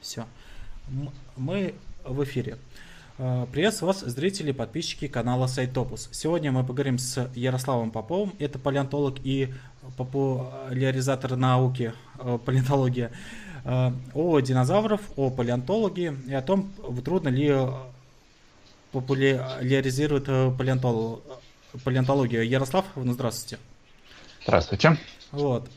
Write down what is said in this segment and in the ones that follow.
Все. Мы в эфире. Э, приветствую вас, зрители, подписчики канала Сайтопус. Сегодня мы поговорим с Ярославом Поповым. Это палеонтолог и популяризатор науки, э, палеонтология, э, о динозавров, о палеонтологии и о том, трудно ли популяризировать палеонтологию. Ярослав, ну здравствуйте. Здравствуйте. Вот.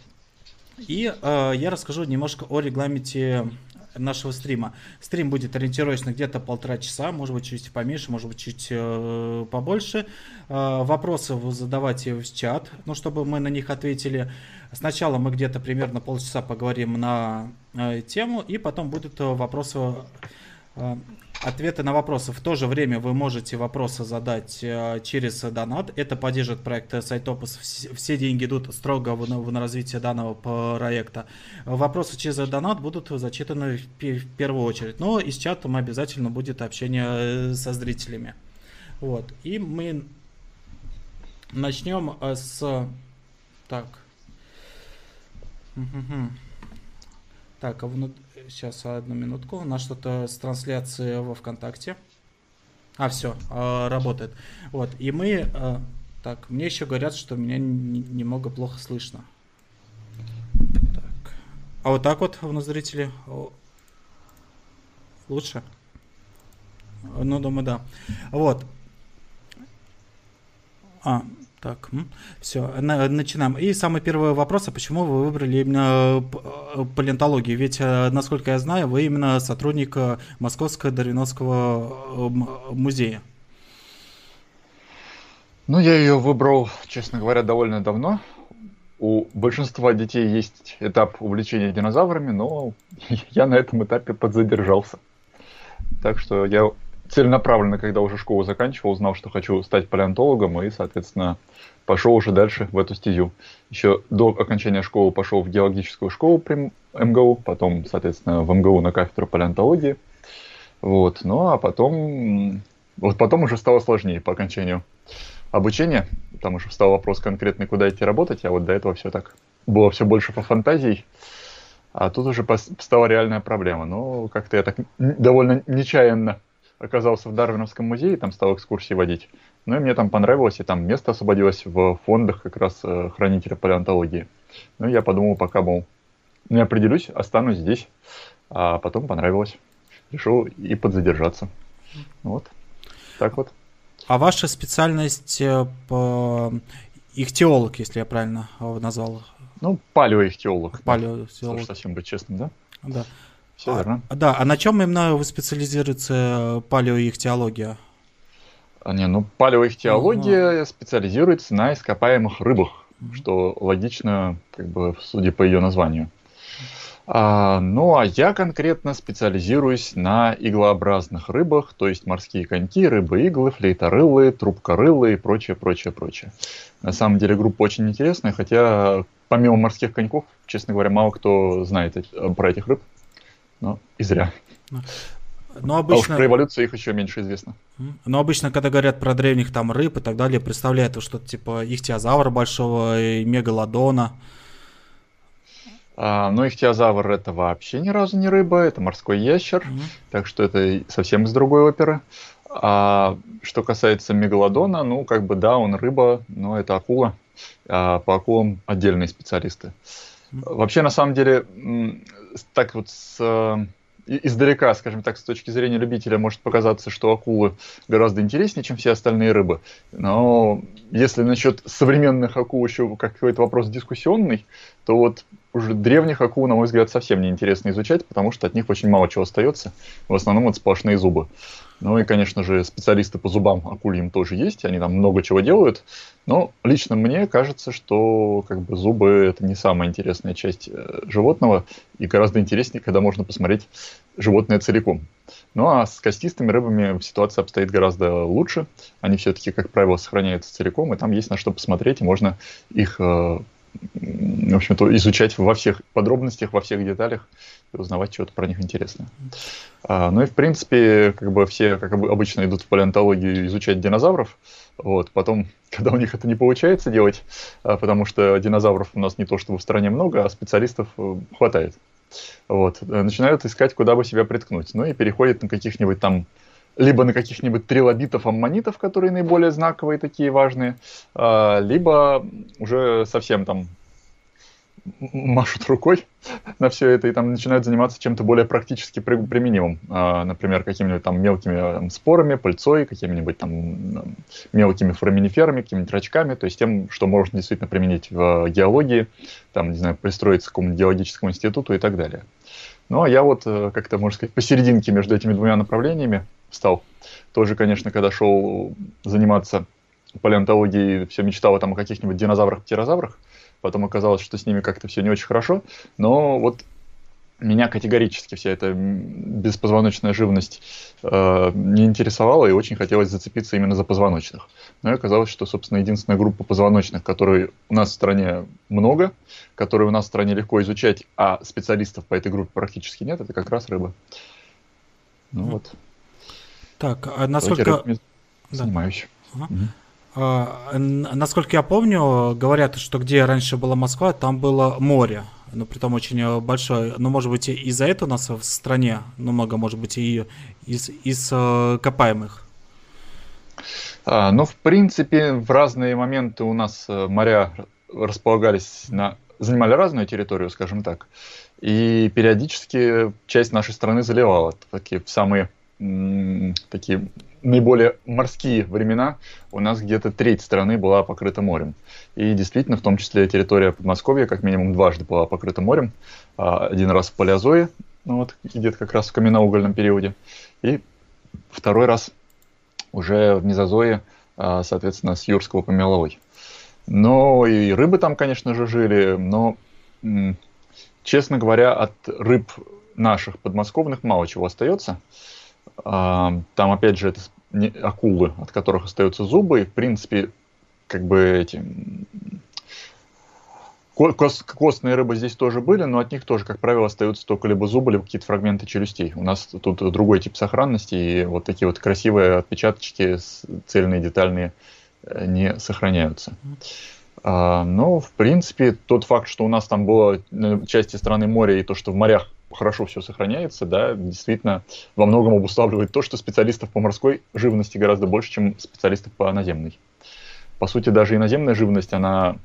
И э, я расскажу немножко о регламенте нашего стрима. Стрим будет ориентировочно где-то полтора часа, может быть чуть поменьше, может быть чуть э, побольше. Э, вопросы вы задавайте в чат, ну чтобы мы на них ответили. Сначала мы где-то примерно полчаса поговорим на э, тему, и потом будут э, вопросы ответы на вопросы. В то же время вы можете вопросы задать э, через донат. Это поддержит проект Сайтопус. Все деньги идут строго на развитие данного проекта. Вопросы через донат будут зачитаны в, первую очередь. Но из чата мы обязательно будет общение э, со зрителями. Вот. И мы начнем э, с... Так. Так, а внутри... Сейчас, одну минутку. У нас что-то с трансляцией во ВКонтакте. А, все, а, работает. Вот, и мы... А, так, мне еще говорят, что меня немного плохо слышно. Так. А вот так вот, на зрители, лучше? Ну, думаю, да. Вот. А, так, все, начинаем. И самый первый вопрос, а почему вы выбрали именно э, палеонтологию? Ведь, э, насколько я знаю, вы именно сотрудник э, Московского Дарвиновского музея. Ну, я ее выбрал, честно говоря, довольно давно. У большинства детей есть этап увлечения динозаврами, но я на этом этапе подзадержался. Так что я целенаправленно, когда уже школу заканчивал, узнал, что хочу стать палеонтологом, и, соответственно, пошел уже дальше в эту стезю. Еще до окончания школы пошел в геологическую школу при МГУ, потом, соответственно, в МГУ на кафедру палеонтологии. Вот. Ну, а потом... Вот потом уже стало сложнее по окончанию обучения, потому что встал вопрос конкретный, куда идти работать, а вот до этого все так было все больше по фантазии. А тут уже стала реальная проблема. Ну, как-то я так довольно нечаянно оказался в Дарвиновском музее, там стал экскурсии водить. Ну и мне там понравилось, и там место освободилось в фондах как раз э, хранителя палеонтологии. Ну я подумал, пока, мол, не определюсь, останусь здесь. А потом понравилось. Решил и подзадержаться. Вот. Так вот. А ваша специальность э, по ихтиолог, если я правильно назвал? Ну, палеоихтиолог. Палеоихтиолог. Да. Совсем быть честным, да? Да. Все а, верно. Да, а на чем именно вы специализируетесь э, палеоихтиология? А, не, ну палеоихтиология uh-huh. специализируется на ископаемых рыбах, uh-huh. что логично, как бы, судя по ее названию. А, ну а я конкретно специализируюсь на иглообразных рыбах, то есть морские коньки, рыбы-иглы, флейторылы, трубкорылы и прочее, прочее, прочее. На самом деле группа очень интересная, хотя помимо морских коньков, честно говоря, мало кто знает про этих рыб но и зря. Но обычно... А уж про эволюцию их еще меньше известно. Но обычно, когда говорят про древних там рыб и так далее, представляют что-то типа ихтиозавра большого и мегалодона. А, ну, ихтиозавр это вообще ни разу не рыба, это морской ящер, mm так что это совсем из другой оперы. А что касается мегалодона, ну, как бы да, он рыба, но это акула. А по акулам отдельные специалисты. Вообще, на самом деле, так вот с э, издалека, скажем так, с точки зрения любителя, может показаться, что акулы гораздо интереснее, чем все остальные рыбы. Но если насчет современных акул еще какой-то вопрос дискуссионный, то вот уже древних акул, на мой взгляд, совсем не интересно изучать, потому что от них очень мало чего остается. В основном это сплошные зубы. Ну и, конечно же, специалисты по зубам акульим тоже есть, они там много чего делают. Но лично мне кажется, что как бы зубы это не самая интересная часть э, животного, и гораздо интереснее, когда можно посмотреть животное целиком. Ну а с костистыми рыбами ситуация обстоит гораздо лучше. Они все-таки, как правило, сохраняются целиком, и там есть на что посмотреть, и можно их э, в общем-то, изучать во всех подробностях, во всех деталях узнавать что-то про них интересное. А, ну и, в принципе, как бы все, как обычно, идут в палеонтологию изучать динозавров. Вот, потом, когда у них это не получается делать, а, потому что динозавров у нас не то чтобы в стране много, а специалистов э, хватает. вот, начинают искать, куда бы себя приткнуть. Ну и переходят на каких-нибудь там либо на каких-нибудь трилобитов, аммонитов, которые наиболее знаковые, такие важные, а, либо уже совсем там машут рукой на все это и там начинают заниматься чем-то более практически применимым. А, например, какими-нибудь там мелкими там, спорами, пыльцой, какими-нибудь там мелкими фораминиферами, какими-нибудь рачками, то есть тем, что можно действительно применить в геологии, там, не знаю, пристроиться к какому-нибудь геологическому институту и так далее. Ну, а я вот э, как-то, можно сказать, посерединке между этими двумя направлениями стал. Тоже, конечно, когда шел заниматься палеонтологией, все мечтал там о каких-нибудь динозаврах-птерозаврах, Потом оказалось, что с ними как-то все не очень хорошо. Но вот меня категорически вся эта беспозвоночная живность э, не интересовала, и очень хотелось зацепиться именно за позвоночных. Но и оказалось, что, собственно, единственная группа позвоночных, которой у нас в стране много, которые у нас в стране легко изучать, а специалистов по этой группе практически нет, это как раз рыба. Ну вот. Так, а насколько... Занимаюсь. Ага. Угу. А, насколько я помню, говорят, что где раньше была Москва, там было море. Ну, при том очень э, большое. Но, может быть, из-за этого у нас в стране ну, много, может быть, и из, из э, копаемых. А, ну, в принципе, в разные моменты у нас э, моря располагались на... занимали разную территорию, скажем так. И периодически часть нашей страны заливала. Такие самые такие наиболее морские времена у нас где-то треть страны была покрыта морем. И действительно, в том числе территория Подмосковья как минимум дважды была покрыта морем. А, один раз в Палеозое, ну вот, где-то как раз в каменноугольном периоде, и второй раз уже в Мезозое, а, соответственно, с Юрского по Меловой. Но и рыбы там, конечно же, жили, но, честно говоря, от рыб наших подмосковных мало чего остается. А, там, опять же, это акулы, от которых остаются зубы, и, в принципе, как бы эти Кост, костные рыбы здесь тоже были, но от них тоже, как правило, остаются только либо зубы, либо какие-то фрагменты челюстей. У нас тут другой тип сохранности, и вот такие вот красивые отпечаточки, цельные, детальные, э, не сохраняются. А, но, в принципе, тот факт, что у нас там было на части страны моря, и то, что в морях хорошо все сохраняется, да, действительно во многом обуславливает то, что специалистов по морской живности гораздо больше, чем специалистов по наземной. По сути, даже и наземная живность, она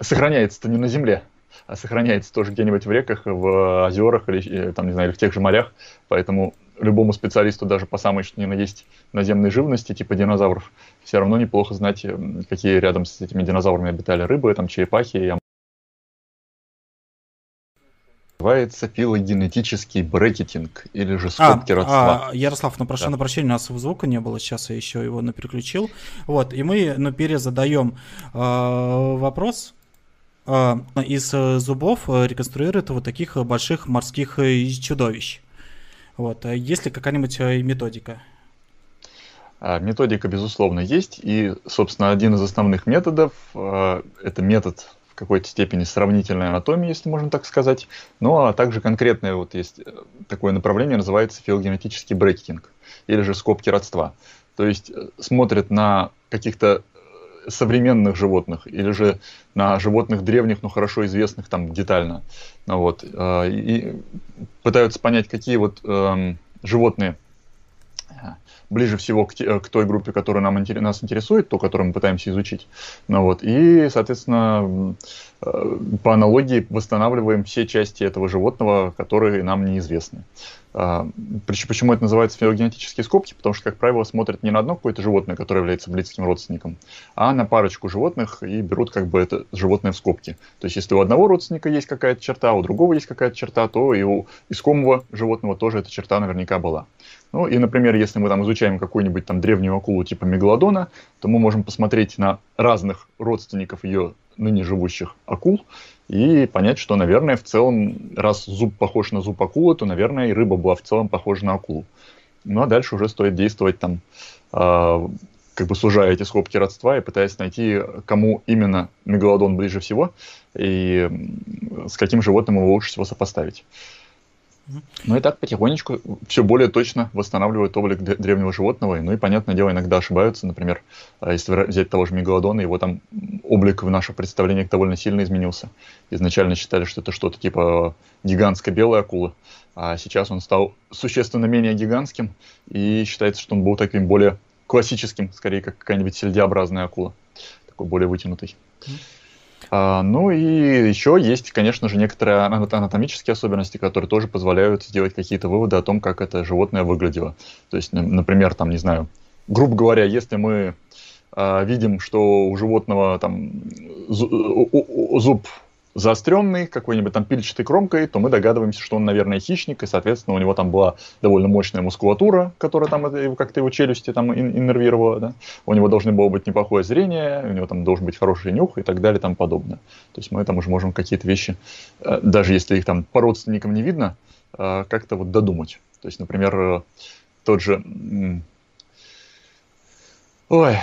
сохраняется-то не на земле, а сохраняется тоже где-нибудь в реках, в озерах или, э, там, не знаю, или в тех же морях. Поэтому любому специалисту даже по самой что ни на есть наземной живности, типа динозавров, все равно неплохо знать, какие рядом с этими динозаврами обитали рыбы, там черепахи, называется филогенетический брекетинг или же скобки а, родства. А, Ярослав, ну прошу да. на прощение, у нас звука не было, сейчас я еще его переключил. Вот, и мы ну, перезадаем э, вопрос. Э, из зубов реконструируют вот таких больших морских чудовищ. Вот, есть ли какая-нибудь методика? Методика, безусловно, есть. И, собственно, один из основных методов – это метод какой-то степени сравнительной анатомии, если можно так сказать. Ну а также конкретное вот есть э, такое направление, называется филогенетический брекетинг или же скобки родства. То есть э, смотрят на каких-то э, современных животных или же на животных древних, но хорошо известных там детально. Ну, вот, и пытаются понять, какие вот эм, животные ближе всего к, к той группе, которая нам, нас интересует, то, которую мы пытаемся изучить. Ну, вот, и, соответственно, э, по аналогии восстанавливаем все части этого животного, которые нам неизвестны. А, почему это называется филогенетические скобки? Потому что, как правило, смотрят не на одно какое-то животное, которое является близким родственником, а на парочку животных и берут как бы это животное в скобки. То есть, если у одного родственника есть какая-то черта, у другого есть какая-то черта, то и у искомого животного тоже эта черта наверняка была. Ну и, например, если мы там изучаем какую-нибудь там древнюю акулу типа мегалодона, то мы можем посмотреть на разных родственников ее ныне живущих акул и понять, что, наверное, в целом, раз зуб похож на зуб акулы, то, наверное, и рыба была в целом похожа на акулу. Ну а дальше уже стоит действовать там, э, как бы сужая эти скобки родства и пытаясь найти, кому именно мегалодон ближе всего и с каким животным его лучше всего сопоставить. Ну и так потихонечку все более точно восстанавливают облик древнего животного. Ну и, понятное дело, иногда ошибаются. Например, а, если взять того же мегалодона, его там облик в наших представлениях довольно сильно изменился. Изначально считали, что это что-то типа гигантской белой акулы, а сейчас он стал существенно менее гигантским, и считается, что он был таким более классическим, скорее, как какая-нибудь сельдеобразная акула, такой более вытянутый. Ну и еще есть, конечно же, некоторые анатомические особенности, которые тоже позволяют сделать какие-то выводы о том, как это животное выглядело. То есть, например, там, не знаю, грубо говоря, если мы а, видим, что у животного там зуб заостренный, какой-нибудь там пильчатой кромкой, то мы догадываемся, что он, наверное, хищник, и, соответственно, у него там была довольно мощная мускулатура, которая там как-то его челюсти там иннервировала, да? у него должно было быть неплохое зрение, у него там должен быть хороший нюх и так далее и тому подобное. То есть мы там уже можем какие-то вещи, э, даже если их там по родственникам не видно, э, как-то вот додумать. То есть, например, э, тот же... Ой,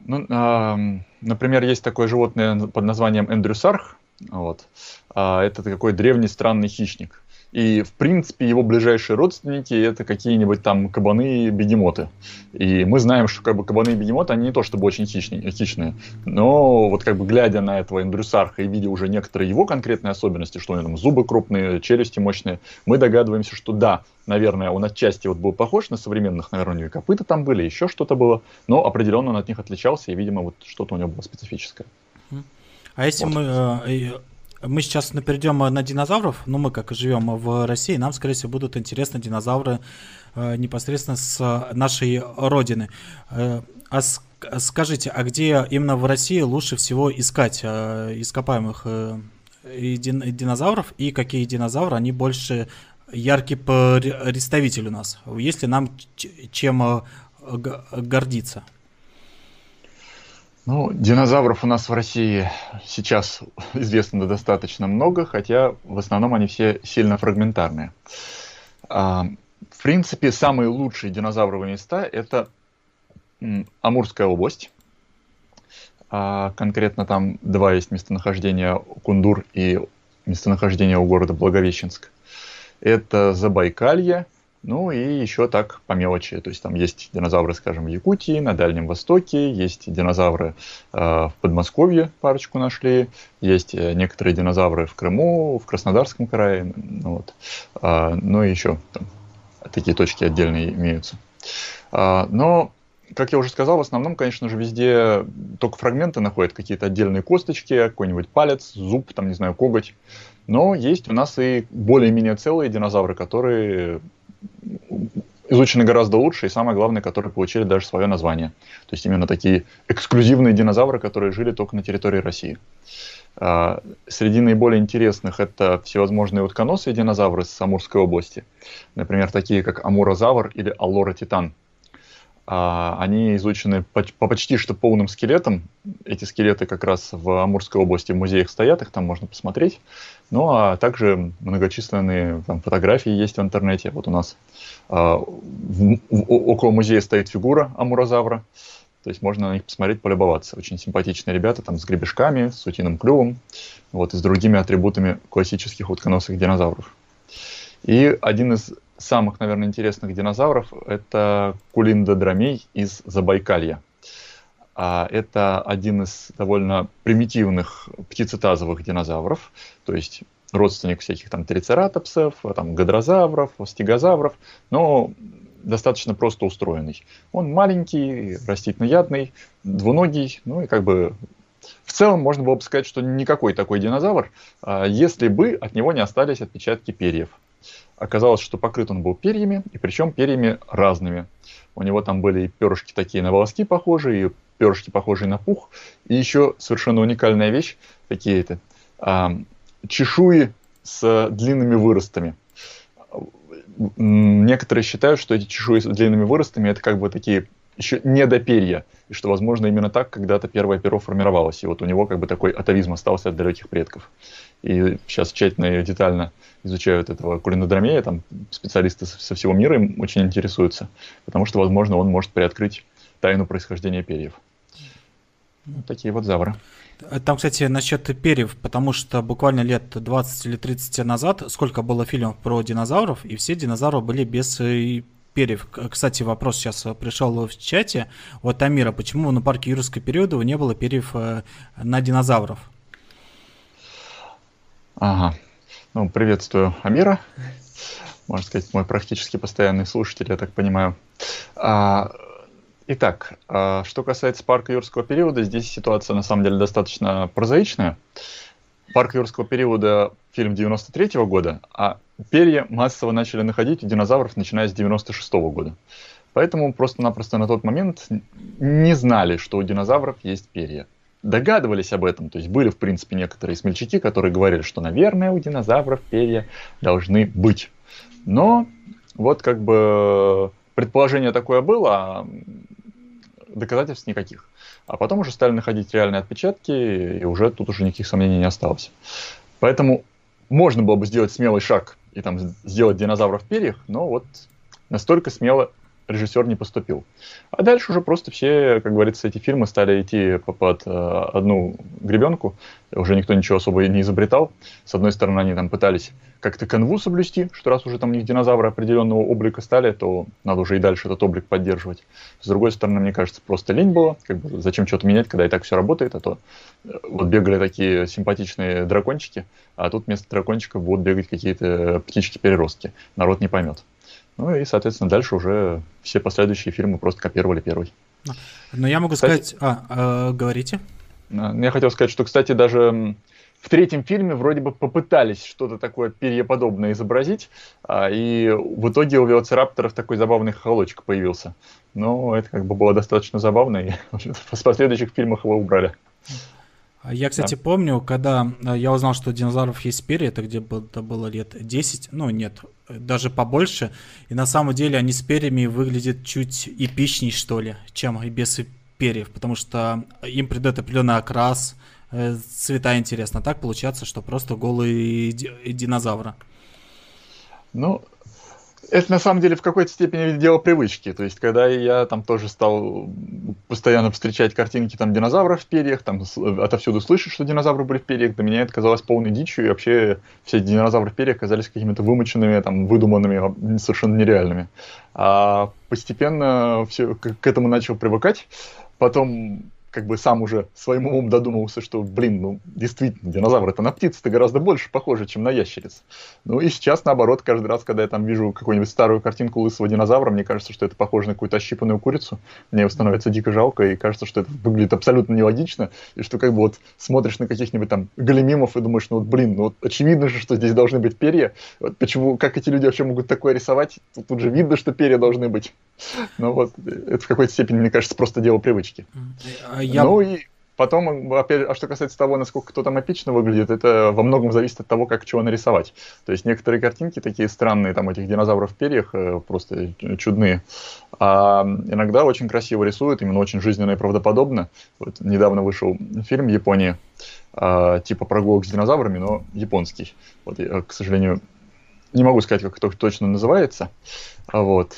ну, например, есть такое животное под названием эндрюсарх, вот. А это такой древний странный хищник. И, в принципе, его ближайшие родственники это какие-нибудь там кабаны и бегемоты. И мы знаем, что как бы кабаны и бегемоты, они не то чтобы очень хищные, хищные. Но вот как бы глядя на этого индрюсарха и видя уже некоторые его конкретные особенности, что у него там зубы крупные, челюсти мощные, мы догадываемся, что да, наверное, он отчасти вот был похож на современных, наверное, у него копыта там были, еще что-то было, но определенно он от них отличался, и, видимо, вот что-то у него было специфическое. А если вот. мы, э, мы сейчас перейдем на динозавров, ну мы как живем в России, нам, скорее всего, будут интересны динозавры э, непосредственно с нашей родины. Э, а скажите, а где именно в России лучше всего искать ископаемых динозавров и какие динозавры, они больше яркий представитель у нас? Есть ли нам чем гордиться? Ну, динозавров у нас в России сейчас известно достаточно много, хотя в основном они все сильно фрагментарные. А, в принципе, самые лучшие динозавровые места – это Амурская область. А, конкретно там два есть местонахождения Кундур и местонахождение у города Благовещенск. Это Забайкалье ну и еще так по мелочи. То есть там есть динозавры, скажем, в Якутии, на Дальнем Востоке, есть динозавры э, в Подмосковье, парочку нашли, есть э, некоторые динозавры в Крыму, в Краснодарском крае, ну, вот. а, ну и еще там, такие точки отдельные имеются. А, но как я уже сказал, в основном, конечно же, везде только фрагменты находят, какие-то отдельные косточки, какой-нибудь палец, зуб, там, не знаю, коготь. Но есть у нас и более-менее целые динозавры, которые изучены гораздо лучше, и самое главное, которые получили даже свое название. То есть именно такие эксклюзивные динозавры, которые жили только на территории России. А, среди наиболее интересных это всевозможные утконосые динозавры с Амурской области. Например, такие как амурозавр или аллора-титан. А, они изучены по почти что полным скелетам. Эти скелеты как раз в Амурской области в музеях стоят, их там можно посмотреть. Ну а также многочисленные там, фотографии есть в интернете. Вот у нас а, в, в, около музея стоит фигура амурозавра. То есть можно на них посмотреть, полюбоваться. Очень симпатичные ребята, там с гребешками, с утиным клювом, вот, и с другими атрибутами классических утконосых динозавров. И один из самых, наверное, интересных динозавров – это кулиндодромей из Забайкалья. А это один из довольно примитивных птицетазовых динозавров, то есть родственник всяких там трицератопсов, там гадрозавров, стегозавров, но достаточно просто устроенный. Он маленький, растительноядный, двуногий, ну и как бы в целом можно было бы сказать, что никакой такой динозавр, а, если бы от него не остались отпечатки перьев оказалось, что покрыт он был перьями, и причем перьями разными. У него там были и перышки такие на волоски похожие, и перышки похожие на пух, и еще совершенно уникальная вещь, такие это, а, чешуи с длинными выростами. Некоторые считают, что эти чешуи с длинными выростами это как бы такие еще не до перья, и что, возможно, именно так когда-то первое перо формировалось, и вот у него как бы такой атовизм остался от далеких предков. И сейчас тщательно и детально изучают этого кулинодромея, там специалисты со всего мира им очень интересуются, потому что, возможно, он может приоткрыть тайну происхождения перьев. Вот такие вот завры. Там, кстати, насчет перьев, потому что буквально лет 20 или 30 назад сколько было фильмов про динозавров, и все динозавры были без э, перьев. Кстати, вопрос сейчас пришел в чате от Амира. Почему на парке юрского периода не было перьев э, на динозавров? Ага. Ну, приветствую Амира. Можно сказать, мой практически постоянный слушатель, я так понимаю. А, итак, а, что касается парка юрского периода, здесь ситуация на самом деле достаточно прозаичная. Парк юрского периода фильм 93 -го года, а перья массово начали находить у динозавров, начиная с 96 -го года. Поэтому просто-напросто на тот момент не знали, что у динозавров есть перья догадывались об этом. То есть были, в принципе, некоторые смельчаки, которые говорили, что, наверное, у динозавров перья должны быть. Но вот как бы предположение такое было, а доказательств никаких. А потом уже стали находить реальные отпечатки, и уже тут уже никаких сомнений не осталось. Поэтому можно было бы сделать смелый шаг и там сделать динозавров в перьях, но вот настолько смело режиссер не поступил. А дальше уже просто все, как говорится, эти фильмы стали идти под э, одну гребенку. Уже никто ничего особо не изобретал. С одной стороны, они там пытались как-то канву соблюсти, что раз уже там у них динозавры определенного облика стали, то надо уже и дальше этот облик поддерживать. С другой стороны, мне кажется, просто лень было. Как бы, зачем что-то менять, когда и так все работает, а то э, вот бегали такие симпатичные дракончики, а тут вместо дракончиков будут бегать какие-то птички-переростки. Народ не поймет. Ну и, соответственно, дальше уже все последующие фильмы просто копировали первый. Но я могу кстати, сказать... А, э, говорите. Я хотел сказать, что, кстати, даже в третьем фильме вроде бы попытались что-то такое перьеподобное изобразить, а, и в итоге у велоцирапторов такой забавный холочек появился. Но это как бы было достаточно забавно, и в последующих фильмах его убрали. А я, кстати, да. помню, когда э, я узнал, что у динозавров есть перья, это где это было лет 10, ну нет, даже побольше. И на самом деле они с перьями выглядят чуть эпичней, что ли, чем и без перьев, потому что им придает определенный окрас, э, цвета интересно. Так получается, что просто голые динозавры. Ну, это на самом деле в какой-то степени дело привычки. То есть, когда я там тоже стал постоянно встречать картинки там динозавров в перьях, там отовсюду слышать, что динозавры были в перьях, для меня это казалось полной дичью, и вообще все динозавры в перьях казались какими-то вымученными, там, выдуманными, совершенно нереальными. А постепенно все к этому начал привыкать. Потом как бы сам уже своим умом додумался, что, блин, ну, действительно, динозавр это на птицы-то гораздо больше похоже, чем на ящериц. Ну и сейчас, наоборот, каждый раз, когда я там вижу какую-нибудь старую картинку лысого динозавра, мне кажется, что это похоже на какую-то ощипанную курицу. Мне его становится дико жалко, и кажется, что это выглядит абсолютно нелогично, и что как бы вот смотришь на каких-нибудь там галимимов и думаешь, ну вот, блин, ну вот очевидно же, что здесь должны быть перья. Вот почему, как эти люди вообще могут такое рисовать? Тут, тут же видно, что перья должны быть. Ну вот, это в какой-то степени, мне кажется, просто дело привычки. А я... Ну и потом, опять, а что касается того, насколько кто там эпично выглядит, это во многом зависит от того, как чего нарисовать. То есть некоторые картинки такие странные, там этих динозавров в перьях, э, просто чудные. А иногда очень красиво рисуют, именно очень жизненно и правдоподобно. Вот недавно вышел фильм в Японии, а, типа прогулок с динозаврами, но японский. Вот я, к сожалению, не могу сказать, как это точно называется. Вот.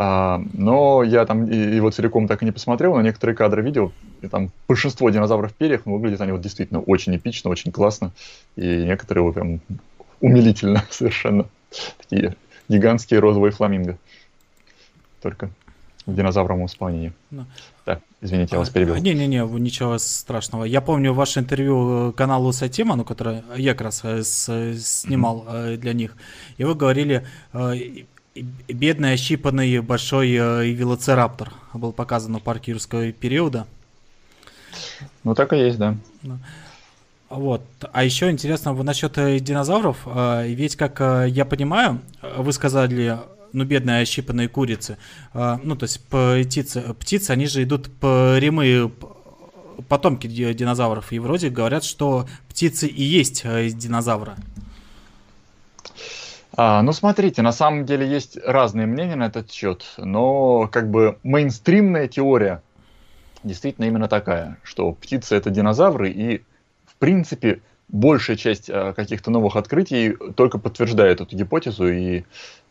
А, но я там и, его целиком так и не посмотрел, но некоторые кадры видел, и там большинство динозавров в перьях, ну, выглядят они вот действительно очень эпично, очень классно, и некоторые вот прям умилительно совершенно. Такие гигантские розовые фламинго. Только в динозавровом исполнении. Да. Так, извините, я вас перебил. Не-не-не, ничего страшного. Я помню ваше интервью э, каналу Сатима, ну, которое я как раз э, с, снимал mm-hmm. для них, и вы говорили, бедный ощипанный большой э, велоцираптор был показан на парке юрского периода. Ну так и есть, да. Вот. А еще интересно насчет э, динозавров. Э, ведь, как я понимаю, вы сказали, ну, бедные ощипанные курицы. Ну, то есть птицы, птицы, они же идут прямые потомки динозавров. И вроде говорят, что птицы и есть динозавры. А, ну, смотрите, на самом деле есть разные мнения на этот счет, но как бы мейнстримная теория действительно именно такая, что птицы это динозавры, и в принципе большая часть а, каких-то новых открытий только подтверждает эту гипотезу, и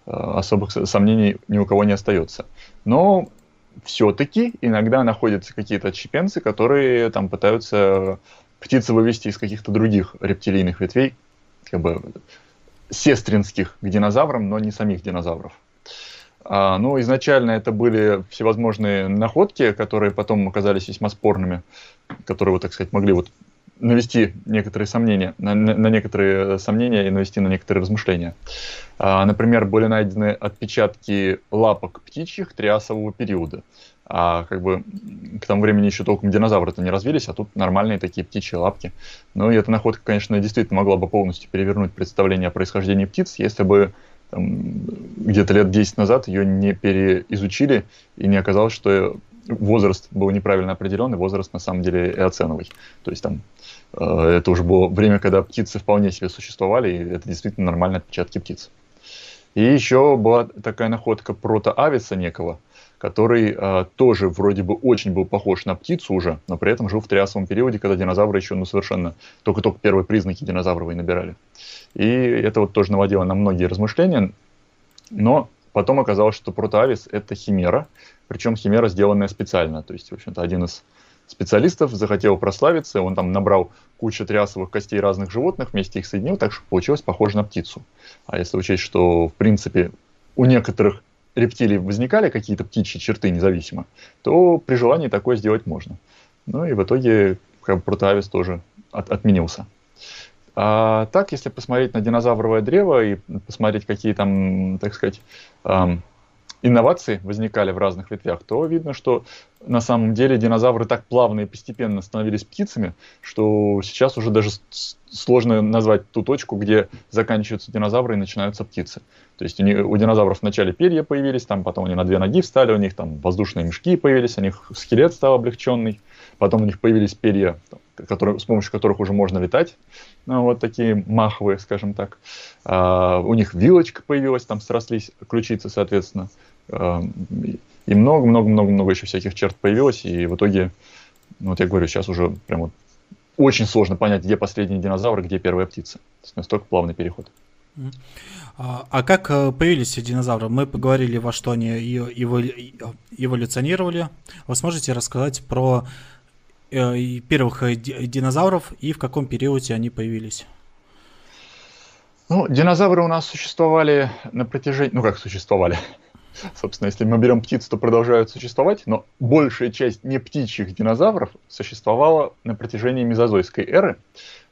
а, особых сомнений ни у кого не остается. Но все-таки иногда находятся какие-то отщепенцы, которые там пытаются птицы вывести из каких-то других рептилийных ветвей, как бы сестринских к динозаврам, но не самих динозавров. А, ну, изначально это были всевозможные находки, которые потом оказались весьма спорными, которые, вот, так сказать, могли вот навести некоторые сомнения, на, на некоторые сомнения и навести на некоторые размышления. А, например, были найдены отпечатки лапок птичьих триасового периода. А как бы к тому времени еще толком динозавры-то не развились, а тут нормальные такие птичьи лапки. Ну и эта находка, конечно, действительно могла бы полностью перевернуть представление о происхождении птиц, если бы где-то лет 10 назад ее не переизучили и не оказалось, что возраст был неправильно определен, и возраст на самом деле эоценовый. То есть там э, это уже было время, когда птицы вполне себе существовали, и это действительно нормальные отпечатки птиц. И еще была такая находка протоависа некого, который э, тоже вроде бы очень был похож на птицу уже, но при этом жил в триасовом периоде, когда динозавры еще ну, совершенно только-только первые признаки динозавровой набирали. И это вот тоже наводило на многие размышления, но потом оказалось, что протоавис это химера, причем химера, сделанная специально. То есть, в общем-то, один из специалистов захотел прославиться, он там набрал кучу трясовых костей разных животных, вместе их соединил, так что получилось похоже на птицу. А если учесть, что, в принципе, у некоторых рептилий возникали какие-то птичьи черты независимо, то при желании такое сделать можно. Ну и в итоге как бы, протоавис тоже от, отменился. А так, если посмотреть на динозавровое древо и посмотреть, какие там, так сказать, эм, инновации возникали в разных ветвях, то видно, что на самом деле динозавры так плавно и постепенно становились птицами, что сейчас уже даже сложно назвать ту точку, где заканчиваются динозавры и начинаются птицы. То есть у, них, у динозавров вначале перья появились, там потом они на две ноги встали, у них там воздушные мешки появились, у них скелет стал облегченный, потом у них появились перья, которые, с помощью которых уже можно летать, ну, вот такие маховые, скажем так. А, у них вилочка появилась, там срослись ключицы, соответственно. А, и много-много-много-много еще всяких черт появилось, и в итоге, ну, вот я говорю, сейчас уже прям вот очень сложно понять, где последний динозавр, где первая птица. То есть настолько плавный переход. А, а как э, появились динозавры? Мы поговорили, во что они эволюционировали. Вы сможете рассказать про э, первых э, динозавров и в каком периоде они появились? Ну, динозавры у нас существовали на протяжении... Ну, как существовали? Собственно, если мы берем птиц, то продолжают существовать, но большая часть не птичьих динозавров существовала на протяжении мезозойской эры,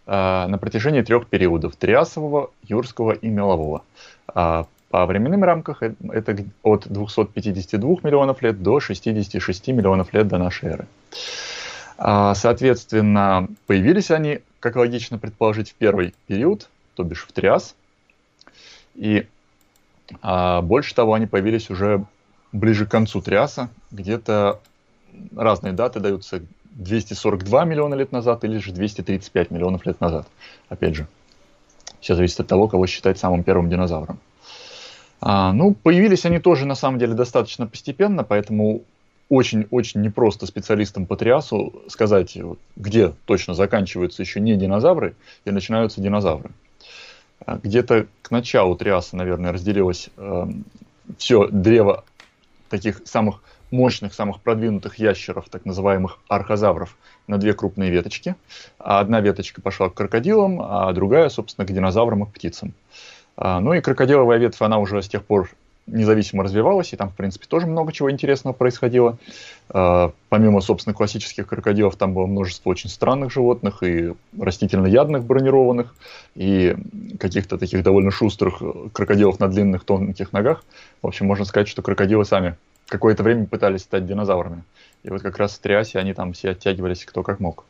э, на протяжении трех периодов – триасового, юрского и мелового. А по временным рамках это от 252 миллионов лет до 66 миллионов лет до нашей эры. А, соответственно, появились они, как логично предположить, в первый период, то бишь в Триас. И а, больше того, они появились уже ближе к концу Триаса, где-то разные даты даются 242 миллиона лет назад или же 235 миллионов лет назад. Опять же, все зависит от того, кого считать самым первым динозавром. А, ну, появились они тоже на самом деле достаточно постепенно, поэтому очень-очень непросто специалистам по триасу сказать, где точно заканчиваются еще не динозавры и начинаются динозавры. А где-то к началу триаса, наверное, разделилось э, все древо таких самых мощных, самых продвинутых ящеров, так называемых архозавров, на две крупные веточки. А одна веточка пошла к крокодилам, а другая, собственно, к динозаврам и к птицам. А, ну и крокодиловая ветвь, она уже с тех пор независимо развивалась, и там, в принципе, тоже много чего интересного происходило. А, помимо, собственно, классических крокодилов, там было множество очень странных животных, и растительноядных бронированных, и каких-то таких довольно шустрых крокодилов на длинных тонких ногах. В общем, можно сказать, что крокодилы сами какое-то время пытались стать динозаврами. И вот как раз в Триасе они там все оттягивались кто как мог.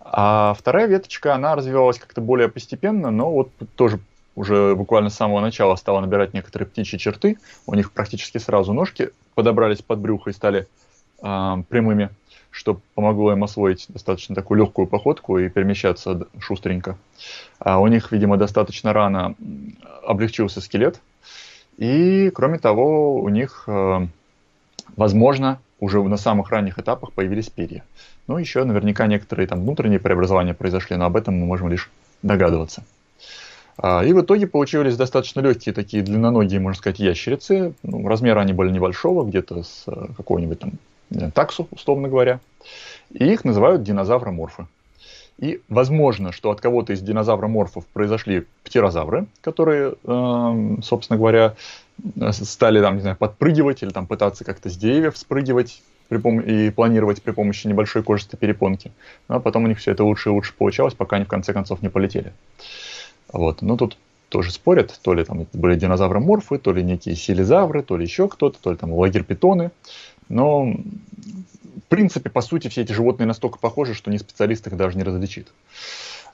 А вторая веточка, она развивалась как-то более постепенно, но вот тоже уже буквально с самого начала стала набирать некоторые птичьи черты. У них практически сразу ножки подобрались под брюхо и стали э, прямыми, что помогло им освоить достаточно такую легкую походку и перемещаться шустренько. А у них, видимо, достаточно рано облегчился скелет. И, кроме того, у них, э, возможно, уже на самых ранних этапах появились перья. Ну, еще наверняка некоторые там внутренние преобразования произошли, но об этом мы можем лишь догадываться. А, и в итоге получились достаточно легкие такие длинноногие, можно сказать, ящерицы. Ну, размеры они были небольшого, где-то с э, какого-нибудь там таксу, условно говоря. И их называют динозавроморфы. И возможно, что от кого-то из динозавроморфов произошли птерозавры, которые, эм, собственно говоря, стали там, не знаю, подпрыгивать или там пытаться как-то с деревьев спрыгивать при пом- и планировать при помощи небольшой кожистой перепонки. А потом у них все это лучше и лучше получалось, пока они в конце концов не полетели. Вот. Ну, тут тоже спорят, то ли там были динозавроморфы, то ли некие силизавры, то ли еще кто-то, то ли там лагерпитоны. Но, в принципе, по сути, все эти животные настолько похожи, что ни специалист их даже не различит.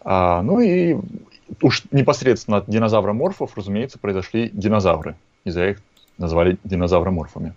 А, ну и уж непосредственно от динозавроморфов, разумеется, произошли динозавры. Из-за их назвали динозавроморфами.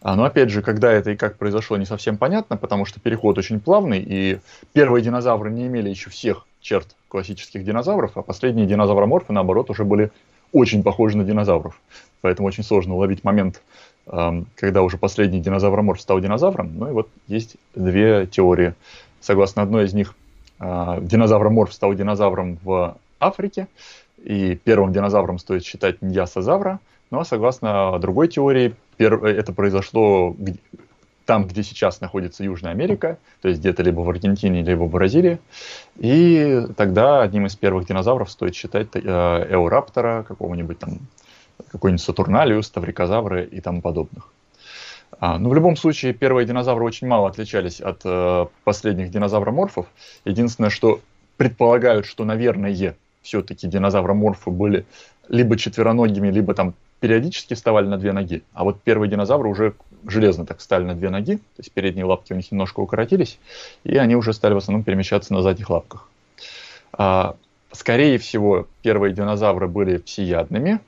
А, но опять же, когда это и как произошло, не совсем понятно, потому что переход очень плавный, и первые динозавры не имели еще всех черт классических динозавров, а последние динозавроморфы, наоборот, уже были очень похожи на динозавров. Поэтому очень сложно уловить момент, когда уже последний динозавроморф стал динозавром. Ну и вот есть две теории. Согласно одной из них, а, динозавроморф стал динозавром в Африке, и первым динозавром стоит считать Ньясозавра. Ну а согласно другой теории, это произошло там, где сейчас находится Южная Америка, то есть где-то либо в Аргентине, либо в Бразилии. И тогда одним из первых динозавров стоит считать э, Эураптора, какого-нибудь там, какой-нибудь Сатурналиус, Таврикозавры и тому подобных. А, ну, в любом случае, первые динозавры очень мало отличались от э, последних динозавроморфов. Единственное, что предполагают, что, наверное, все-таки динозавроморфы были либо четвероногими, либо там периодически вставали на две ноги. А вот первые динозавры уже железно так стали на две ноги, то есть передние лапки у них немножко укоротились, и они уже стали в основном перемещаться на задних лапках. А, скорее всего, первые динозавры были всеядными,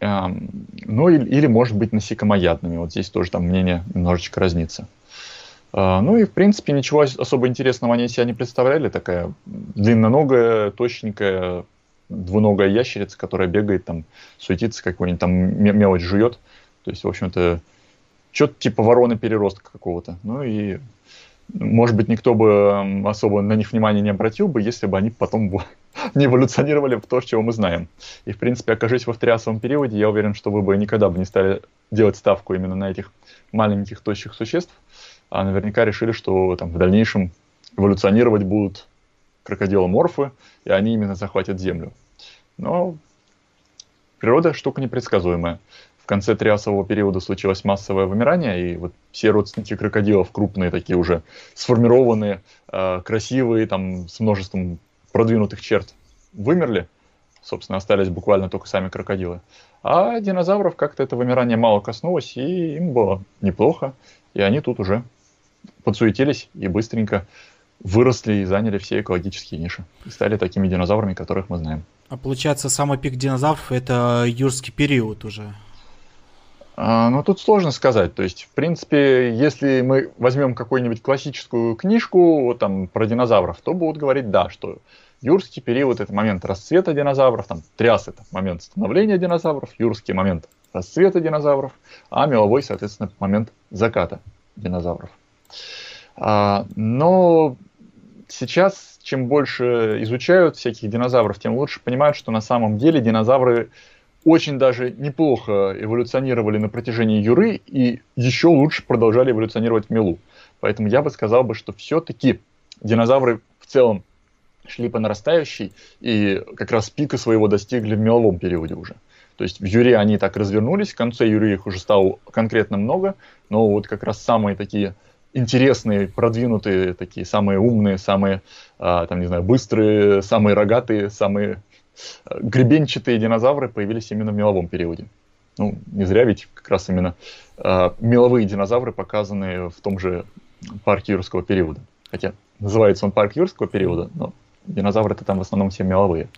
эм, ну или, или, может быть, насекомоядными. Вот здесь тоже там мнение немножечко разнится. А, ну и, в принципе, ничего особо интересного они себя не представляли. Такая длинноногая, точненькая, двуногая ящерица, которая бегает, там, суетится, какой-нибудь там мелочь жует. То есть, в общем-то, что-то типа вороны-переростка какого-то. Ну и, может быть, никто бы особо на них внимания не обратил бы, если бы они потом не эволюционировали в то, чего мы знаем. И, в принципе, окажись во триасовом периоде, я уверен, что вы бы никогда бы не стали делать ставку именно на этих маленьких тощих существ, а наверняка решили, что там в дальнейшем эволюционировать будут крокодиломорфы, и они именно захватят Землю. Но природа штука непредсказуемая конце триасового периода случилось массовое вымирание, и вот все родственники крокодилов, крупные такие уже, сформированные, э, красивые, там, с множеством продвинутых черт, вымерли. Собственно, остались буквально только сами крокодилы. А динозавров как-то это вымирание мало коснулось, и им было неплохо. И они тут уже подсуетились и быстренько выросли и заняли все экологические ниши. И стали такими динозаврами, которых мы знаем. А получается, самый пик динозавров это юрский период уже. Ну, тут сложно сказать. То есть, в принципе, если мы возьмем какую-нибудь классическую книжку вот, там, про динозавров, то будут говорить, да, что юрский период – это момент расцвета динозавров, там, тряс – это момент становления динозавров, юрский – момент расцвета динозавров, а меловой, соответственно, момент заката динозавров. А, но сейчас, чем больше изучают всяких динозавров, тем лучше понимают, что на самом деле динозавры очень даже неплохо эволюционировали на протяжении Юры и еще лучше продолжали эволюционировать в Милу. Поэтому я бы сказал бы, что все-таки динозавры в целом шли по нарастающей и как раз пика своего достигли в меловом периоде уже. То есть в Юре они так развернулись, в конце Юры их уже стало конкретно много, но вот как раз самые такие интересные, продвинутые, такие самые умные, самые, а, там, не знаю, быстрые, самые рогатые, самые гребенчатые динозавры появились именно в меловом периоде. Ну, не зря ведь как раз именно э, меловые динозавры показаны в том же парке юрского периода. Хотя называется он парк юрского периода, но динозавры-то там в основном все меловые.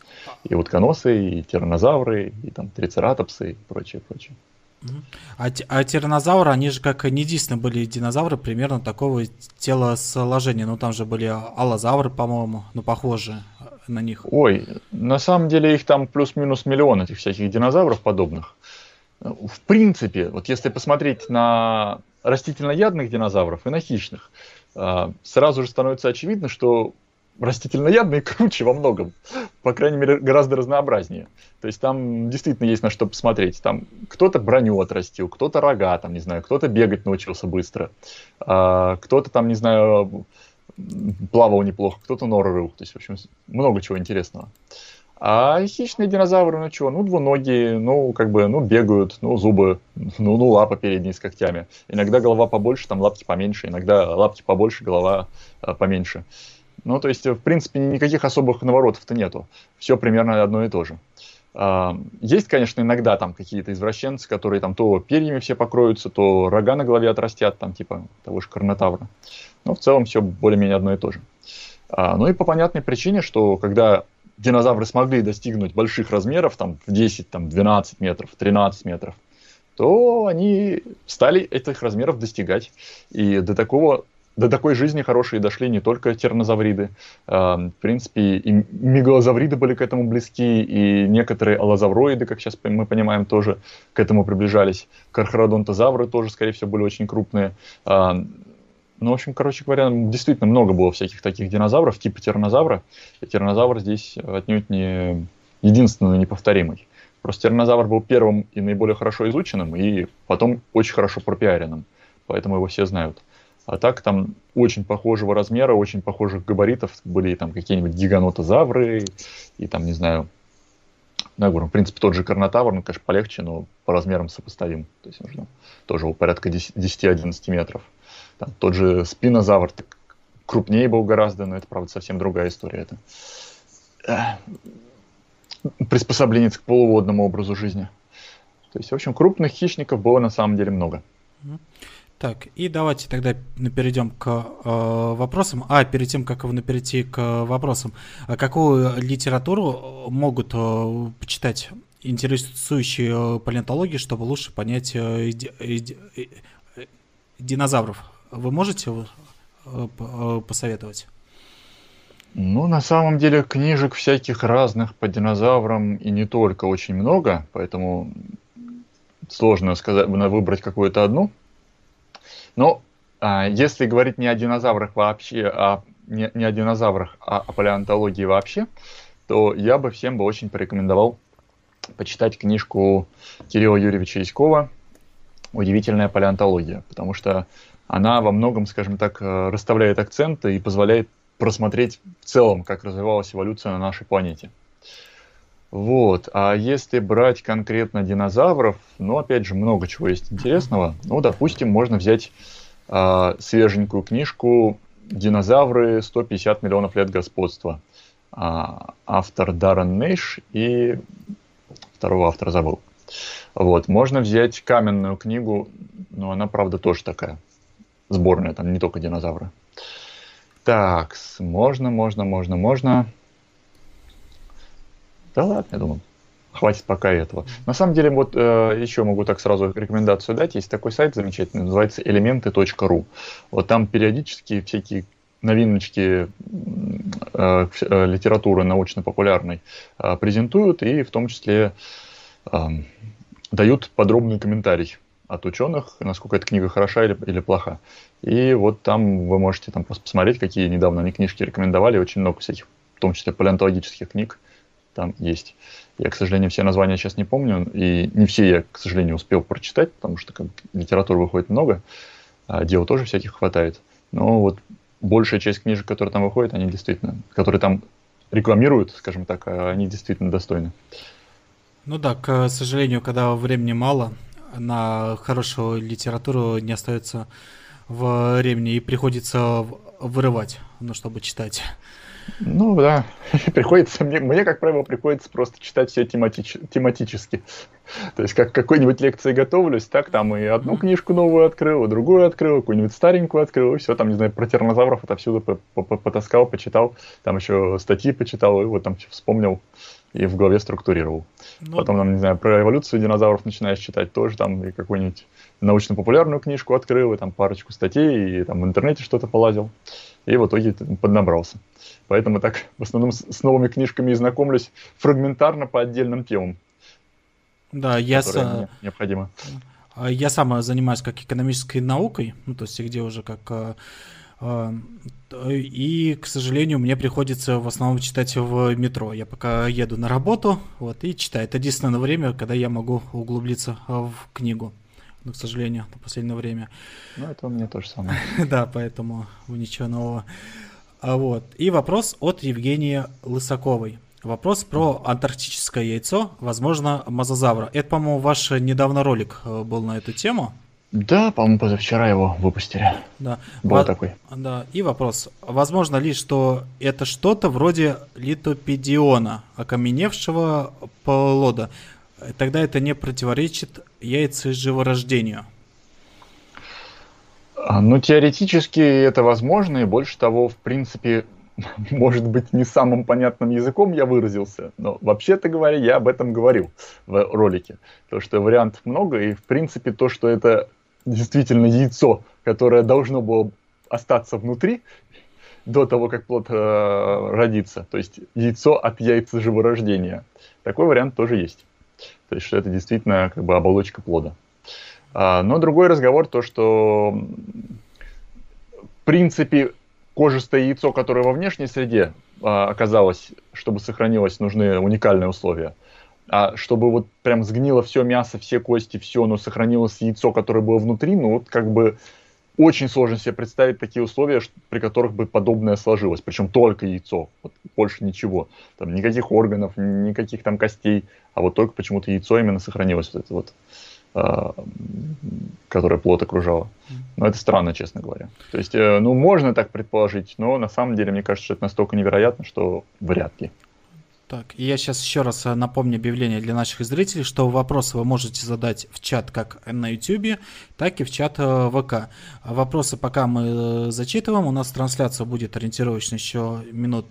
И утконосы, и тиранозавры, и там трицератопсы и прочее, прочее. А, а тиранозавры, они же как не единственные были динозавры примерно такого телосложения. Ну, там же были аллозавры, по-моему, ну, похожие на них? Ой, на самом деле их там плюс-минус миллион этих всяких динозавров подобных. В принципе, вот если посмотреть на растительноядных динозавров и на хищных, а, сразу же становится очевидно, что растительноядные круче во многом. По крайней мере, гораздо разнообразнее. То есть там действительно есть на что посмотреть. Там кто-то броню отрастил, кто-то рога, там, не знаю, кто-то бегать научился быстро, а, кто-то там, не знаю, плавал неплохо, кто-то норы рыл. То есть, в общем, много чего интересного. А хищные динозавры, ну что, ну двуногие, ну как бы, ну бегают, ну зубы, ну, ну лапа передние с когтями. Иногда голова побольше, там лапки поменьше, иногда лапки побольше, голова а, поменьше. Ну то есть, в принципе, никаких особых наворотов-то нету. Все примерно одно и то же. А, есть, конечно, иногда там какие-то извращенцы, которые там то перьями все покроются, то рога на голове отрастят, там типа того же карнотавра. Но в целом все более-менее одно и то же. А, ну и по понятной причине, что когда динозавры смогли достигнуть больших размеров, там, в 10, там, 12 метров, 13 метров, то они стали этих размеров достигать. И до такого до такой жизни хорошей дошли не только тернозавриды. А, в принципе, и мегалозавриды были к этому близки, и некоторые аллозавроиды, как сейчас мы понимаем, тоже к этому приближались. Кархародонтозавры тоже, скорее всего, были очень крупные. А, ну, в общем, короче говоря, действительно много было всяких таких динозавров, типа тиранозавра. И тиранозавр здесь отнюдь не единственный неповторимый. Просто тиранозавр был первым и наиболее хорошо изученным, и потом очень хорошо пропиаренным. Поэтому его все знают. А так там очень похожего размера, очень похожих габаритов были там какие-нибудь гиганотозавры, и там, не знаю, ну, я говорю, в принципе, тот же карнотавр, ну, конечно, полегче, но по размерам сопоставим. То есть нужно тоже порядка 10-11 метров. Там, тот же спинозавр так, крупнее был гораздо, но это, правда, совсем другая история. Это приспособление к полуводному образу жизни. То есть, в общем, крупных хищников было на самом деле много. Так, и давайте тогда перейдем к э, вопросам. А, перед тем, как перейти к вопросам, а какую литературу могут э, почитать интересующие э, палеонтологии, чтобы лучше понять э, э, э, динозавров? Вы можете э, э, посоветовать? Ну, на самом деле, книжек всяких разных по динозаврам и не только очень много, поэтому сложно сказать, выбрать какую-то одну. Но а, если говорить не о динозаврах вообще, а не, не о динозаврах, а о палеонтологии вообще, то я бы всем бы очень порекомендовал почитать книжку Кирилла Юрьевича Яськова «Удивительная палеонтология», потому что она во многом, скажем так, э, расставляет акценты и позволяет просмотреть в целом, как развивалась эволюция на нашей планете. Вот. А если брать конкретно динозавров, ну, опять же, много чего есть интересного. Ну, допустим, можно взять э, свеженькую книжку «Динозавры. 150 миллионов лет господства». А, автор Даррен Нейш и второго автора забыл. Вот. Можно взять каменную книгу, но она, правда, тоже такая сборная, там не только динозавры. Так, можно, можно, можно, можно. Да ладно, я думаю, хватит пока этого. На самом деле, вот э, еще могу так сразу рекомендацию дать. Есть такой сайт замечательный, называется elemenты.ru. Вот там периодически всякие новиночки э, э, литературы научно-популярной э, презентуют и в том числе э, дают подробный комментарий от ученых, насколько эта книга хороша или, или плоха. И вот там вы можете там просто посмотреть, какие недавно они книжки рекомендовали. Очень много всяких, в том числе палеонтологических книг там есть. Я, к сожалению, все названия сейчас не помню, и не все я, к сожалению, успел прочитать, потому что как, литературы выходит много, а дел тоже всяких хватает. Но вот большая часть книжек, которые там выходят, они действительно, которые там рекламируют, скажем так, а они действительно достойны. Ну да, к сожалению, когда времени мало, на хорошую литературу не остается времени и приходится вырывать, ну, чтобы читать. Ну да, приходится, мне, мне, как правило, приходится просто читать все тематич, тематически. То есть, как какой-нибудь лекции готовлюсь, так там и одну книжку новую открыл, и другую открыл, какую-нибудь старенькую открыл, и все, там, не знаю, про тернозавров отовсюду потаскал, почитал, там еще статьи почитал, и вот там вспомнил и в голове структурировал. Ну, Потом, там, не знаю, про эволюцию динозавров начинаешь читать тоже, там, и какую-нибудь научно-популярную книжку открыл, и там парочку статей, и там в интернете что-то полазил, и в итоге поднабрался. Поэтому так в основном с, с новыми книжками и знакомлюсь фрагментарно по отдельным темам. Да, я с... необходимо. А, я сам занимаюсь как экономической наукой, ну, то есть где уже как А, и, к сожалению, мне приходится в основном читать в метро. Я пока еду на работу, вот, и читаю. Это единственное время, когда я могу углубиться в книгу. Но, к сожалению, на последнее время. Ну, это у меня то же самое. да, поэтому ничего нового. А вот. И вопрос от Евгении Лысаковой. Вопрос про антарктическое яйцо, возможно, мозазавра. Это, по-моему, ваш недавно ролик э, был на эту тему. Да, по-моему, позавчера его выпустили. Да. Был Во- такой. Да. И вопрос. Возможно ли, что это что-то вроде литопедиона, окаменевшего полода? Тогда это не противоречит яйцеживорождению. А, ну, теоретически это возможно, и больше того, в принципе, может быть, не самым понятным языком я выразился, но вообще-то говоря, я об этом говорил в ролике. То, что вариантов много, и в принципе то, что это действительно яйцо, которое должно было остаться внутри до того, как плод э, родится. То есть яйцо от яйца живорождения. Такой вариант тоже есть. То есть, что это действительно как бы оболочка плода. А, но другой разговор то, что в принципе кожистое яйцо, которое во внешней среде а, оказалось, чтобы сохранилось, нужны уникальные условия. А чтобы вот прям сгнило все мясо, все кости, все, но сохранилось яйцо, которое было внутри, ну вот как бы очень сложно себе представить такие условия, при которых бы подобное сложилось. Причем только яйцо, вот больше ничего. Там никаких органов, никаких там костей, а вот только почему-то яйцо именно сохранилось вот это вот, э, которое плод окружало. Но это странно, честно говоря. То есть, э, ну, можно так предположить, но на самом деле, мне кажется, что это настолько невероятно, что вряд ли. Так, и я сейчас еще раз э, напомню объявление для наших зрителей, что вопросы вы можете задать в чат как на YouTube, так и в чат э, ВК. Вопросы пока мы э, зачитываем, у нас трансляция будет ориентировочно еще минут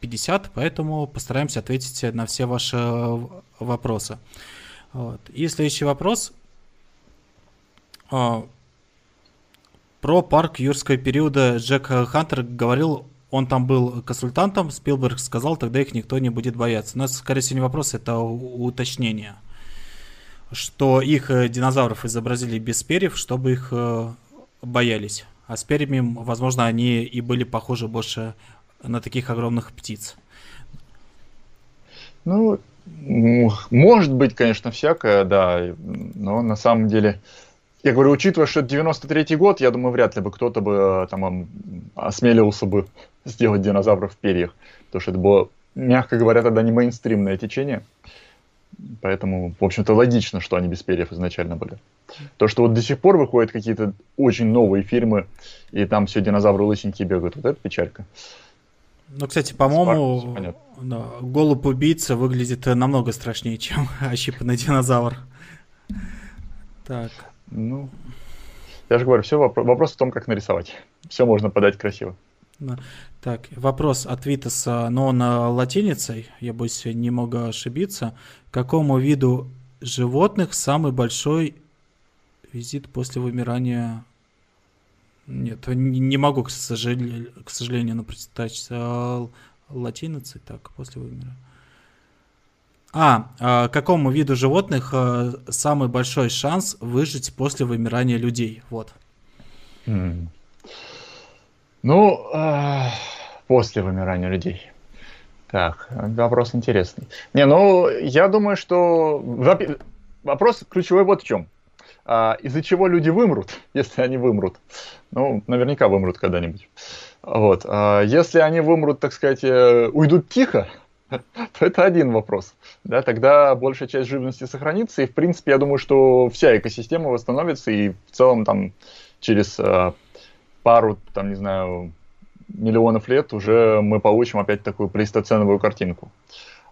50, поэтому постараемся ответить на все ваши вопросы. Вот. И следующий вопрос про парк юрского периода Джек Хантер говорил он там был консультантом, Спилберг сказал, тогда их никто не будет бояться. У нас, скорее всего, не вопрос, это уточнение. Что их э, динозавров изобразили без перьев, чтобы их э, боялись. А с перьями, возможно, они и были похожи больше на таких огромных птиц. Ну, может быть, конечно, всякое, да, но на самом деле я говорю, учитывая, что это 93-й год, я думаю, вряд ли бы кто-то бы э, там осмелился бы сделать динозавров в перьях. Потому что это было, мягко говоря, тогда не мейнстримное течение. Поэтому, в общем-то, логично, что они без перьев изначально были. То, что вот до сих пор выходят какие-то очень новые фильмы, и там все динозавры лысенькие бегают, вот это печалька. Ну, кстати, по-моему, да, голубь убийца выглядит намного страшнее, чем ощипанный динозавр. Так. Ну, я же говорю, все вопрос, вопрос в том, как нарисовать. Все можно подать красиво. Так, вопрос от Витаса, но он латиницей, я боюсь, не могу ошибиться. Какому виду животных самый большой визит после вымирания? Нет, не, могу, к сожалению, к сожалению, но представить латиницей. Так, после вымирания. А, а какому виду животных а, самый большой шанс выжить после вымирания людей? Вот. Mm. Ну, э, после вымирания людей. Так, вопрос интересный. Не, ну, я думаю, что вопрос ключевой вот в чем. А, из-за чего люди вымрут, если они вымрут? Ну, наверняка вымрут когда-нибудь. Вот. А если они вымрут, так сказать, э, уйдут тихо, то это один вопрос. Да, тогда большая часть живности сохранится, и, в принципе, я думаю, что вся экосистема восстановится, и в целом там через э, пару, там, не знаю, миллионов лет уже мы получим опять такую плейстоценовую картинку.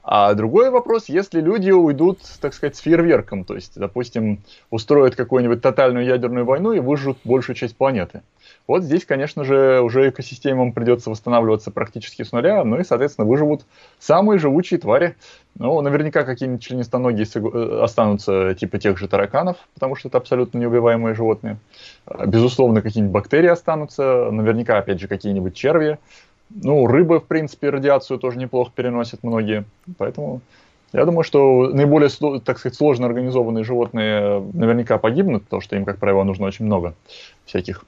А другой вопрос, если люди уйдут, так сказать, с фейерверком, то есть, допустим, устроят какую-нибудь тотальную ядерную войну и выжжут большую часть планеты. Вот здесь, конечно же, уже экосистемам придется восстанавливаться практически с нуля, ну и, соответственно, выживут самые живучие твари. Ну, наверняка какие-нибудь членистоногие э, останутся типа тех же тараканов, потому что это абсолютно неубиваемые животные. Безусловно, какие-нибудь бактерии останутся, наверняка, опять же, какие-нибудь черви. Ну, рыбы, в принципе, радиацию тоже неплохо переносят многие, поэтому... Я думаю, что наиболее, так сказать, сложно организованные животные наверняка погибнут, потому что им, как правило, нужно очень много всяких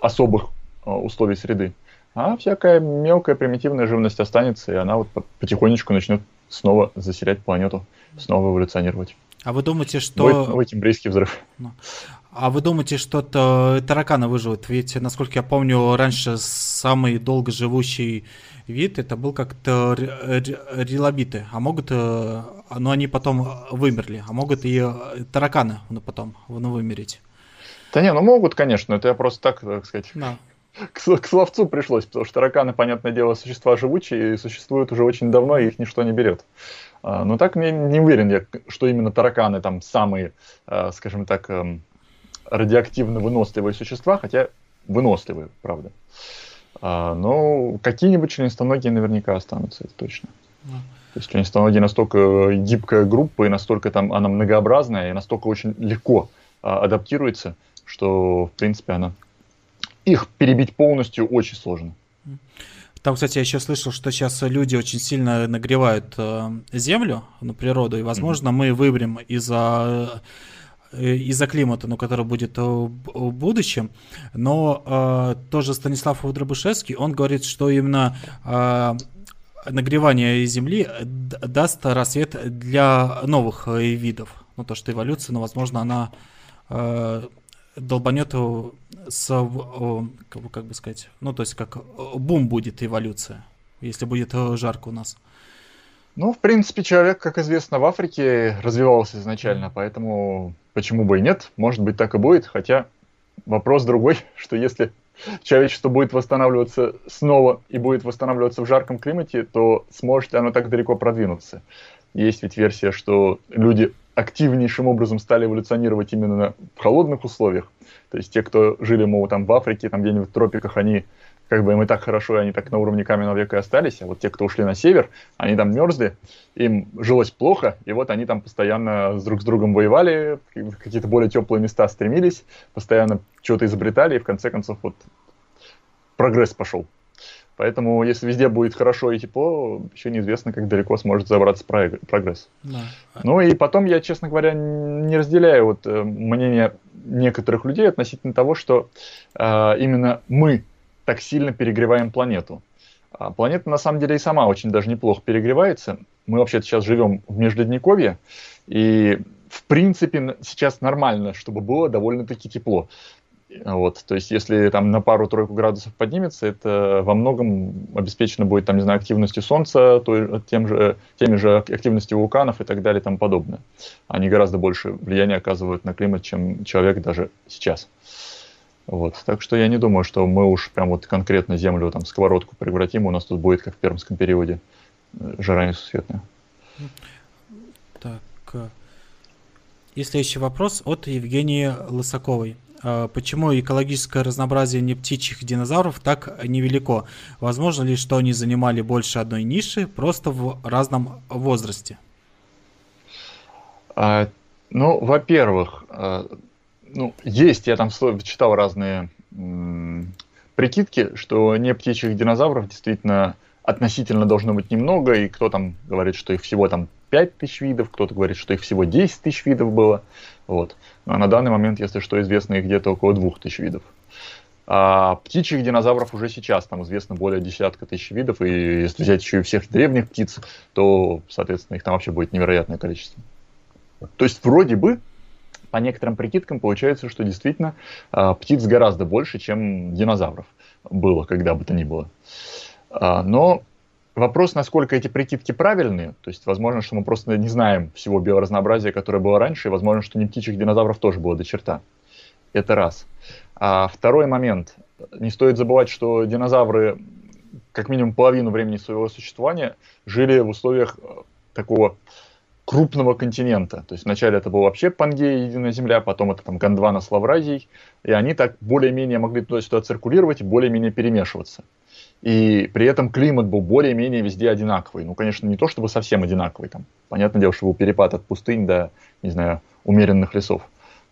особых условий среды. А всякая мелкая примитивная живность останется, и она вот потихонечку начнет снова заселять планету, снова эволюционировать. А вы думаете, что... Будет новый тембрийский взрыв. Ну. А вы думаете, что -то тараканы выживут? Ведь, насколько я помню, раньше самый долго живущий вид это был как-то релобиты. А могут, э, но они потом вымерли. А могут и э, тараканы ну, потом ну, вымереть. Да не, ну могут, конечно. Это я просто так, так сказать, да. к, к словцу пришлось, потому что тараканы, понятное дело, существа живучие и существуют уже очень давно, и их ничто не берет. А, но так не, не уверен я, что именно тараканы там самые, а, скажем так, эм, радиоактивно выносливые существа, хотя выносливые, правда. А, но какие-нибудь членистоногие наверняка останутся, это точно. То есть членистоногие настолько гибкая группа, и настолько там она многообразная, и настолько очень легко адаптируется, что, в принципе, она... Их перебить полностью очень сложно. Там, кстати, я еще слышал, что сейчас люди очень сильно нагревают э, землю, ну, природу, и, возможно, mm-hmm. мы выберем из-за э, из-за климата, ну, который будет в будущем. Но э, тоже Станислав Дробышевский, он говорит, что именно э, нагревание Земли даст рассвет для новых э, видов. Ну, то, что эволюция, ну, возможно, она э, долбанет с, как бы сказать, ну, то есть как бум будет эволюция, если будет жарко у нас. Ну, в принципе, человек, как известно, в Африке развивался изначально, поэтому почему бы и нет, может быть, так и будет, хотя вопрос другой, что если человечество будет восстанавливаться снова и будет восстанавливаться в жарком климате, то сможет ли оно так далеко продвинуться? Есть ведь версия, что люди активнейшим образом стали эволюционировать именно в холодных условиях. То есть те, кто жили, мол, там в Африке, там где-нибудь в тропиках, они как бы им и так хорошо, и они так на уровне каменного века и остались, а вот те, кто ушли на север, они там мерзли, им жилось плохо, и вот они там постоянно с друг с другом воевали, в какие-то более теплые места стремились, постоянно что-то изобретали, и в конце концов вот прогресс пошел. Поэтому, если везде будет хорошо и тепло, еще неизвестно, как далеко сможет забраться прогресс. Да. Ну и потом я, честно говоря, не разделяю вот э, мнение некоторых людей относительно того, что э, именно мы так сильно перегреваем планету. А планета на самом деле и сама очень даже неплохо перегревается. Мы вообще сейчас живем в Межледниковье, и в принципе сейчас нормально, чтобы было довольно-таки тепло. Вот, то есть, если там на пару-тройку градусов поднимется, это во многом обеспечено будет, там, не знаю, активностью Солнца, то, тем же, теми же активностью вулканов и так далее и тому подобное. Они гораздо больше влияния оказывают на климат, чем человек даже сейчас. Вот, так что я не думаю, что мы уж прям вот конкретно Землю там сковородку превратим, у нас тут будет, как в пермском периоде, э, жара несусветная. Так, э, и следующий вопрос от Евгении Лысаковой. А, почему экологическое разнообразие не птичьих динозавров так невелико? Возможно ли, что они занимали больше одной ниши, просто в разном возрасте? А, ну, во-первых, а, ну, есть, я там читал разные прикидки, что не птичьих динозавров действительно относительно должно быть немного, и кто там говорит, что их всего там 5 тысяч видов, кто-то говорит, что их всего 10 тысяч видов было. Вот. А на данный момент, если что, известно их где-то около 2000 видов. А птичьих динозавров уже сейчас там известно более десятка тысяч видов, и если взять еще и всех древних птиц, то, соответственно, их там вообще будет невероятное количество. То есть вроде бы, по некоторым прикидкам, получается, что действительно а, птиц гораздо больше, чем динозавров было, когда бы то ни было. А, но Вопрос, насколько эти прикидки правильные, то есть возможно, что мы просто не знаем всего биоразнообразия, которое было раньше, и возможно, что не птичьих динозавров тоже было до черта. Это раз. А второй момент. Не стоит забывать, что динозавры как минимум половину времени своего существования жили в условиях э, такого крупного континента. То есть вначале это был вообще Пангея, единая земля, потом это там Гондвана с Лавразией, и они так более-менее могли туда-сюда циркулировать и более-менее перемешиваться и при этом климат был более-менее везде одинаковый. Ну, конечно, не то чтобы совсем одинаковый, там, понятное дело, что был перепад от пустынь до, не знаю, умеренных лесов.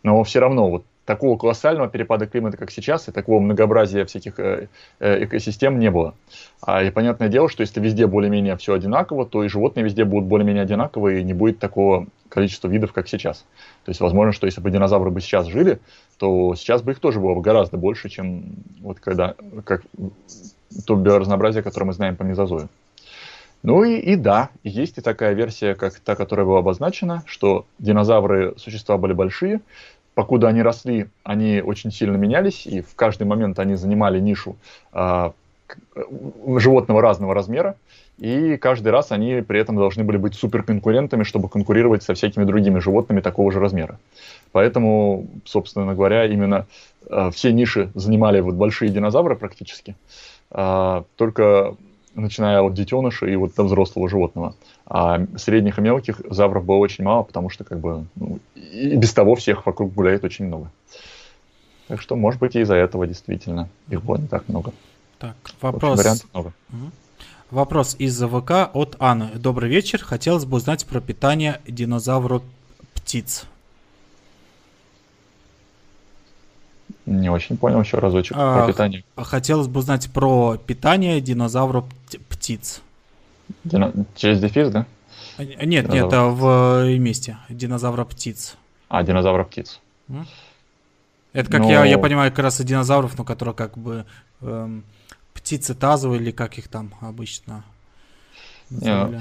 Но все равно вот такого колоссального перепада климата, как сейчас, и такого многообразия всяких э, э, экосистем не было. А, и понятное дело, что если везде более-менее все одинаково, то и животные везде будут более-менее одинаковые, и не будет такого количества видов, как сейчас. То есть, возможно, что если бы динозавры бы сейчас жили, то сейчас бы их тоже было бы гораздо больше, чем вот когда, как то биоразнообразие, которое мы знаем по мезозою. Ну и, и да, есть и такая версия, как та, которая была обозначена, что динозавры существа были большие, покуда они росли, они очень сильно менялись, и в каждый момент они занимали нишу э, животного разного размера, и каждый раз они при этом должны были быть суперконкурентами, чтобы конкурировать со всякими другими животными такого же размера. Поэтому, собственно говоря, именно э, все ниши занимали вот большие динозавры практически, э, только начиная от детеныша и вот до взрослого животного. А средних и мелких завров было очень мало, потому что как бы ну, и без того всех вокруг гуляет очень много. Так что, может быть, и из-за этого действительно их было не так много. Так, вопрос. Общем, много. Вопрос из ВК от Анны. Добрый вечер. Хотелось бы узнать про питание динозавров птиц. Не очень понял еще разочек а, про питание. Хотелось бы узнать про питание динозавров птиц. Дино... Через дефис, да? Нет, Динозавр. нет, это в месте. Динозавра птиц. А, динозавра птиц. Это, как но... я, я понимаю, как раз и динозавров, но которые как бы эм, птицы тазовые или как их там обычно называли.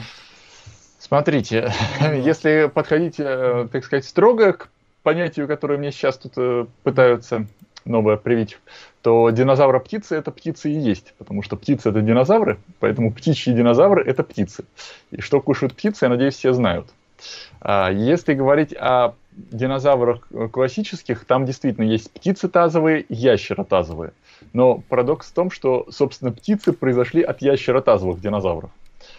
Смотрите, если подходить, э, так сказать, строго к понятию, которое мне сейчас тут э, пытаются новое привить, то динозавра птицы это птицы и есть, потому что птицы это динозавры, поэтому птичьи динозавры это птицы. И что кушают птицы, я надеюсь, все знают. А если говорить о динозаврах классических, там действительно есть птицы тазовые, ящеры тазовые. Но парадокс в том, что, собственно, птицы произошли от ящеротазовых динозавров.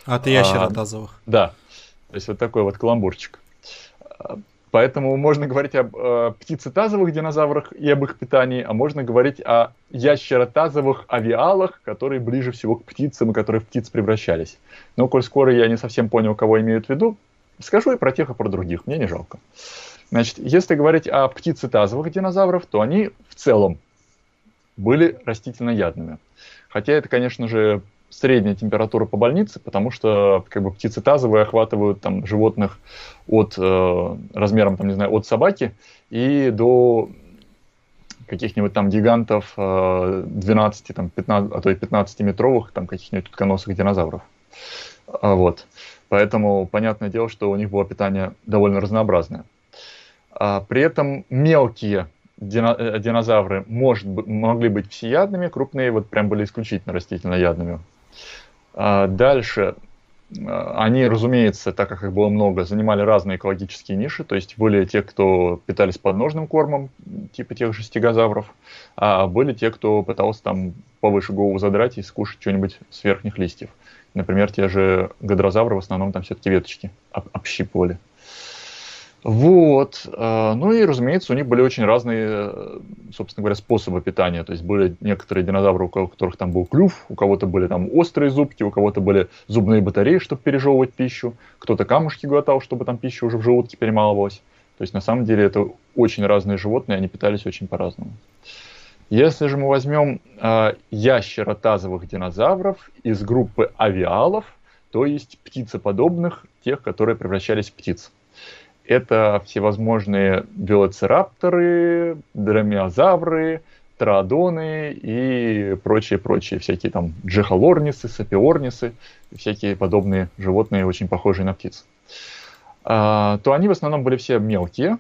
От ящеротазовых. А, да. То есть вот такой вот каламбурчик. Поэтому можно говорить об э, птицетазовых динозаврах и об их питании, а можно говорить о ящеротазовых авиалах, которые ближе всего к птицам и которые в птиц превращались. Но, коль скоро я не совсем понял, кого имеют в виду, скажу и про тех, и про других, мне не жалко. Значит, если говорить о птицетазовых динозаврах, то они в целом были растительноядными. Хотя это, конечно же, средняя температура по больнице, потому что как бы птицы тазовые охватывают там животных от э, размером там не знаю от собаки и до каких-нибудь там гигантов э, 12 там 15 а то и 15 метровых там каких-нибудь утконосых динозавров. А, вот. Поэтому понятное дело что у них было питание довольно разнообразное. А, при этом мелкие э, динозавры может, могли быть всеядными, крупные вот прям были исключительно растительноядными. А дальше а, они, разумеется, так как их было много, занимали разные экологические ниши, то есть были те, кто питались подножным кормом, типа тех же стегозавров, а были те, кто пытался там повыше голову задрать и скушать что-нибудь с верхних листьев. Например, те же гадрозавры в основном там все-таки веточки общипывали. Вот. Э, ну и, разумеется, у них были очень разные, э, собственно говоря, способы питания. То есть были некоторые динозавры, у которых там был клюв, у кого-то были там острые зубки, у кого-то были зубные батареи, чтобы пережевывать пищу, кто-то камушки глотал, чтобы там пища уже в желудке перемалывалась. То есть на самом деле это очень разные животные, они питались очень по-разному. Если же мы возьмем э, ящеротазовых динозавров из группы авиалов, то есть птицеподобных, тех, которые превращались в птиц. Это всевозможные велоцирапторы, дромеозавры, троодоны и прочие-прочие, всякие там джехалорнисы, сапиорнисы, всякие подобные животные, очень похожие на птиц. А, то они в основном были все мелкие,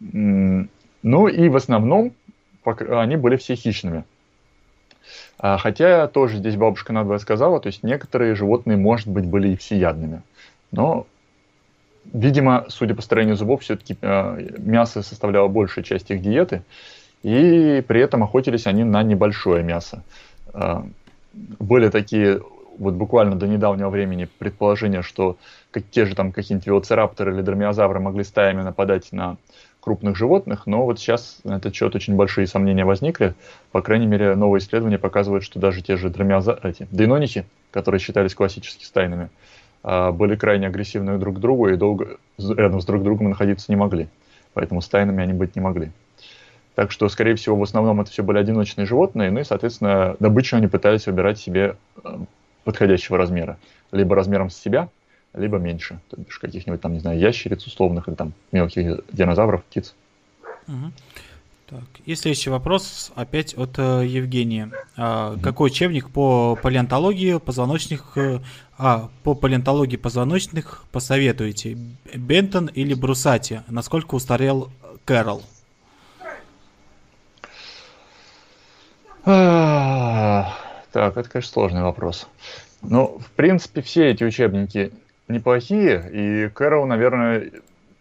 ну и в основном они были все хищными. А, хотя тоже здесь бабушка надвое сказала, то есть некоторые животные, может быть, были и всеядными. Но Видимо, судя по строению зубов, все-таки э, мясо составляло большую часть их диеты, и при этом охотились они на небольшое мясо. Э, были такие, вот буквально до недавнего времени, предположения, что как, те же там какие-нибудь велоцирапторы или дромеозавры могли стаями нападать на крупных животных, но вот сейчас на этот счет очень большие сомнения возникли. По крайней мере, новые исследования показывают, что даже те же дромеозавры, эти, дейноники, которые считались классически стайными, были крайне агрессивны друг к другу и долго рядом с друг другом находиться не могли. Поэтому стайными они быть не могли. Так что, скорее всего, в основном это все были одиночные животные, ну и, соответственно, добычу они пытались выбирать себе э, подходящего размера. Либо размером с себя, либо меньше. То есть каких-нибудь там, не знаю, ящериц условных или там мелких динозавров, птиц. Угу. Так, и следующий вопрос опять от э, Евгения. А, Какой учебник по палеонтологии позвоночных, э, а, по палеонтологии позвоночных посоветуете? Бентон или Брусати? Насколько устарел Кэрол? А, так, это, конечно, сложный вопрос. Ну, в принципе, все эти учебники неплохие, и Кэрол, наверное,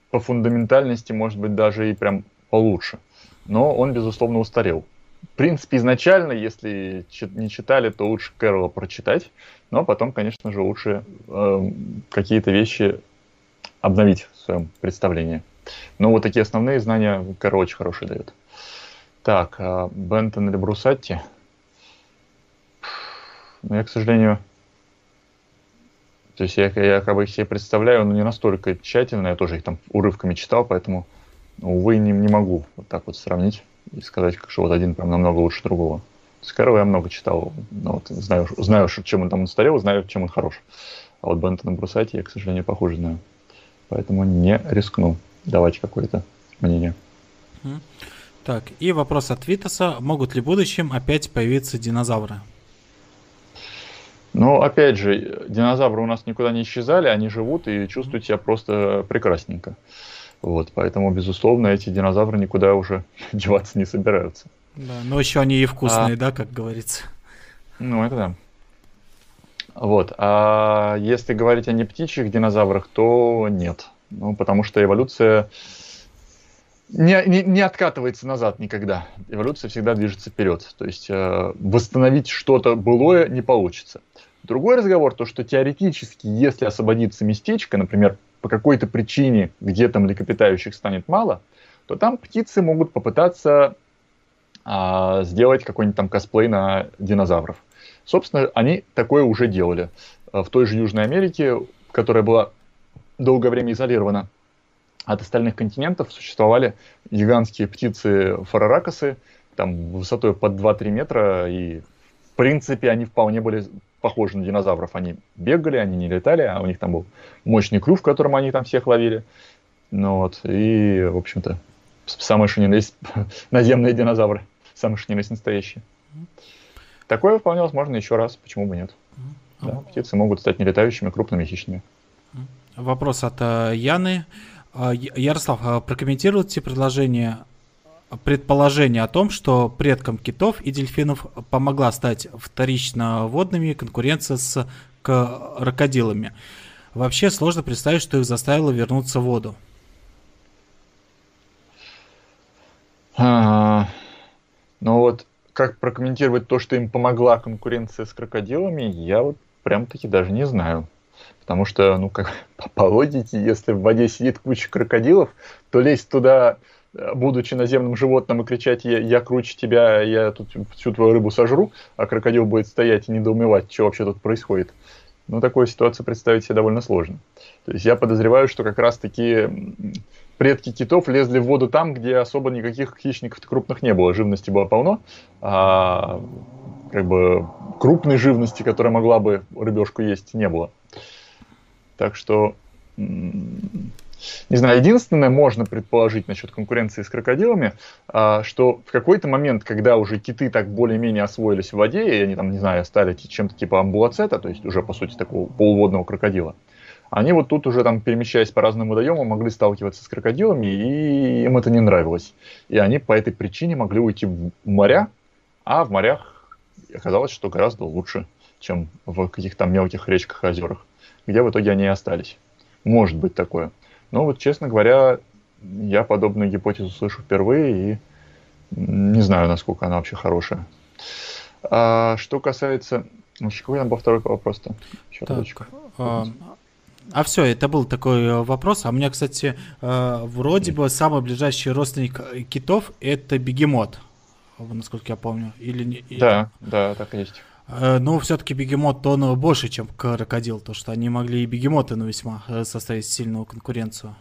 по фундаментальности, может быть, даже и прям получше но он, безусловно, устарел. В принципе, изначально, если не читали, то лучше Кэрола прочитать, но потом, конечно же, лучше э, какие-то вещи обновить в своем представлении. Но вот такие основные знания Кэрол очень хорошие дает. Так, а Бентон или Брусатти? Ну, я, к сожалению, то есть я, я как бы их себе представляю, но не настолько тщательно, я тоже их там урывками читал, поэтому увы, не, не могу вот так вот сравнить и сказать, что вот один прям намного лучше другого. Скарова я много читал, но вот знаю, знаю, чем он там устарел, знаю, чем он хорош. А вот Бентона Брусати я, к сожалению, похуже знаю. Поэтому не рискну давать какое-то мнение. Так, и вопрос от Витаса. Могут ли в будущем опять появиться динозавры? Ну, опять же, динозавры у нас никуда не исчезали, они живут и чувствуют себя просто прекрасненько. Вот, поэтому, безусловно, эти динозавры никуда уже деваться не собираются. Да, но еще они и вкусные, а, да, как говорится. Ну, это да. Вот. А если говорить о не птичьих динозаврах, то нет. Ну, потому что эволюция не, не, не откатывается назад никогда. Эволюция всегда движется вперед. То есть э, восстановить что-то былое не получится. Другой разговор, то что теоретически, если освободится местечко, например, по какой-то причине где-то млекопитающих станет мало, то там птицы могут попытаться а, сделать какой-нибудь там косплей на динозавров. Собственно, они такое уже делали. А, в той же Южной Америке, которая была долгое время изолирована от остальных континентов, существовали гигантские птицы фараракосы, там высотой под 2-3 метра, и в принципе они вполне были похожи на динозавров. Они бегали, они не летали, а у них там был мощный клюв, которым они там всех ловили. Ну вот, и, в общем-то, самые что есть наземные динозавры, самые что есть настоящие. Такое вполне возможно еще раз, почему бы нет. Да, птицы могут стать нелетающими крупными хищными. Вопрос от э, Яны. Э, Ярослав, а прокомментируйте предложение предположение о том, что предкам китов и дельфинов помогла стать вторично водными конкуренция с крокодилами. Вообще сложно представить, что их заставило вернуться в воду. А, ну вот, как прокомментировать то, что им помогла конкуренция с крокодилами, я вот прям-таки даже не знаю. Потому что, ну, как по логике, если в воде сидит куча крокодилов, то лезть туда будучи наземным животным и кричать я, «я круче тебя, я тут всю твою рыбу сожру», а крокодил будет стоять и недоумевать, что вообще тут происходит. Ну, такую ситуацию представить себе довольно сложно. То есть я подозреваю, что как раз-таки предки китов лезли в воду там, где особо никаких хищников крупных не было. Живности было полно, а как бы крупной живности, которая могла бы рыбешку есть, не было. Так что не знаю, единственное можно предположить насчет конкуренции с крокодилами, а, что в какой-то момент, когда уже киты так более-менее освоились в воде, и они там, не знаю, стали чем-то типа амбулацета, то есть уже, по сути, такого полуводного крокодила, они вот тут уже там, перемещаясь по разным водоемам, могли сталкиваться с крокодилами, и им это не нравилось. И они по этой причине могли уйти в моря, а в морях оказалось, что гораздо лучше, чем в каких-то мелких речках озерах, где в итоге они и остались. Может быть такое. Но вот, честно говоря, я подобную гипотезу слышу впервые и не знаю, насколько она вообще хорошая. А, что касается... Ну, какой там был второй вопрос-то? Так, а, а все, это был такой э, вопрос. А у меня, кстати, э, вроде бы самый ближайший родственник китов это бегемот, насколько я помню. Или, да, да, так и есть. Э, но все-таки бегемот он больше, чем крокодил, то что они могли и бегемоты ну, весьма э, составить сильную конкуренцию.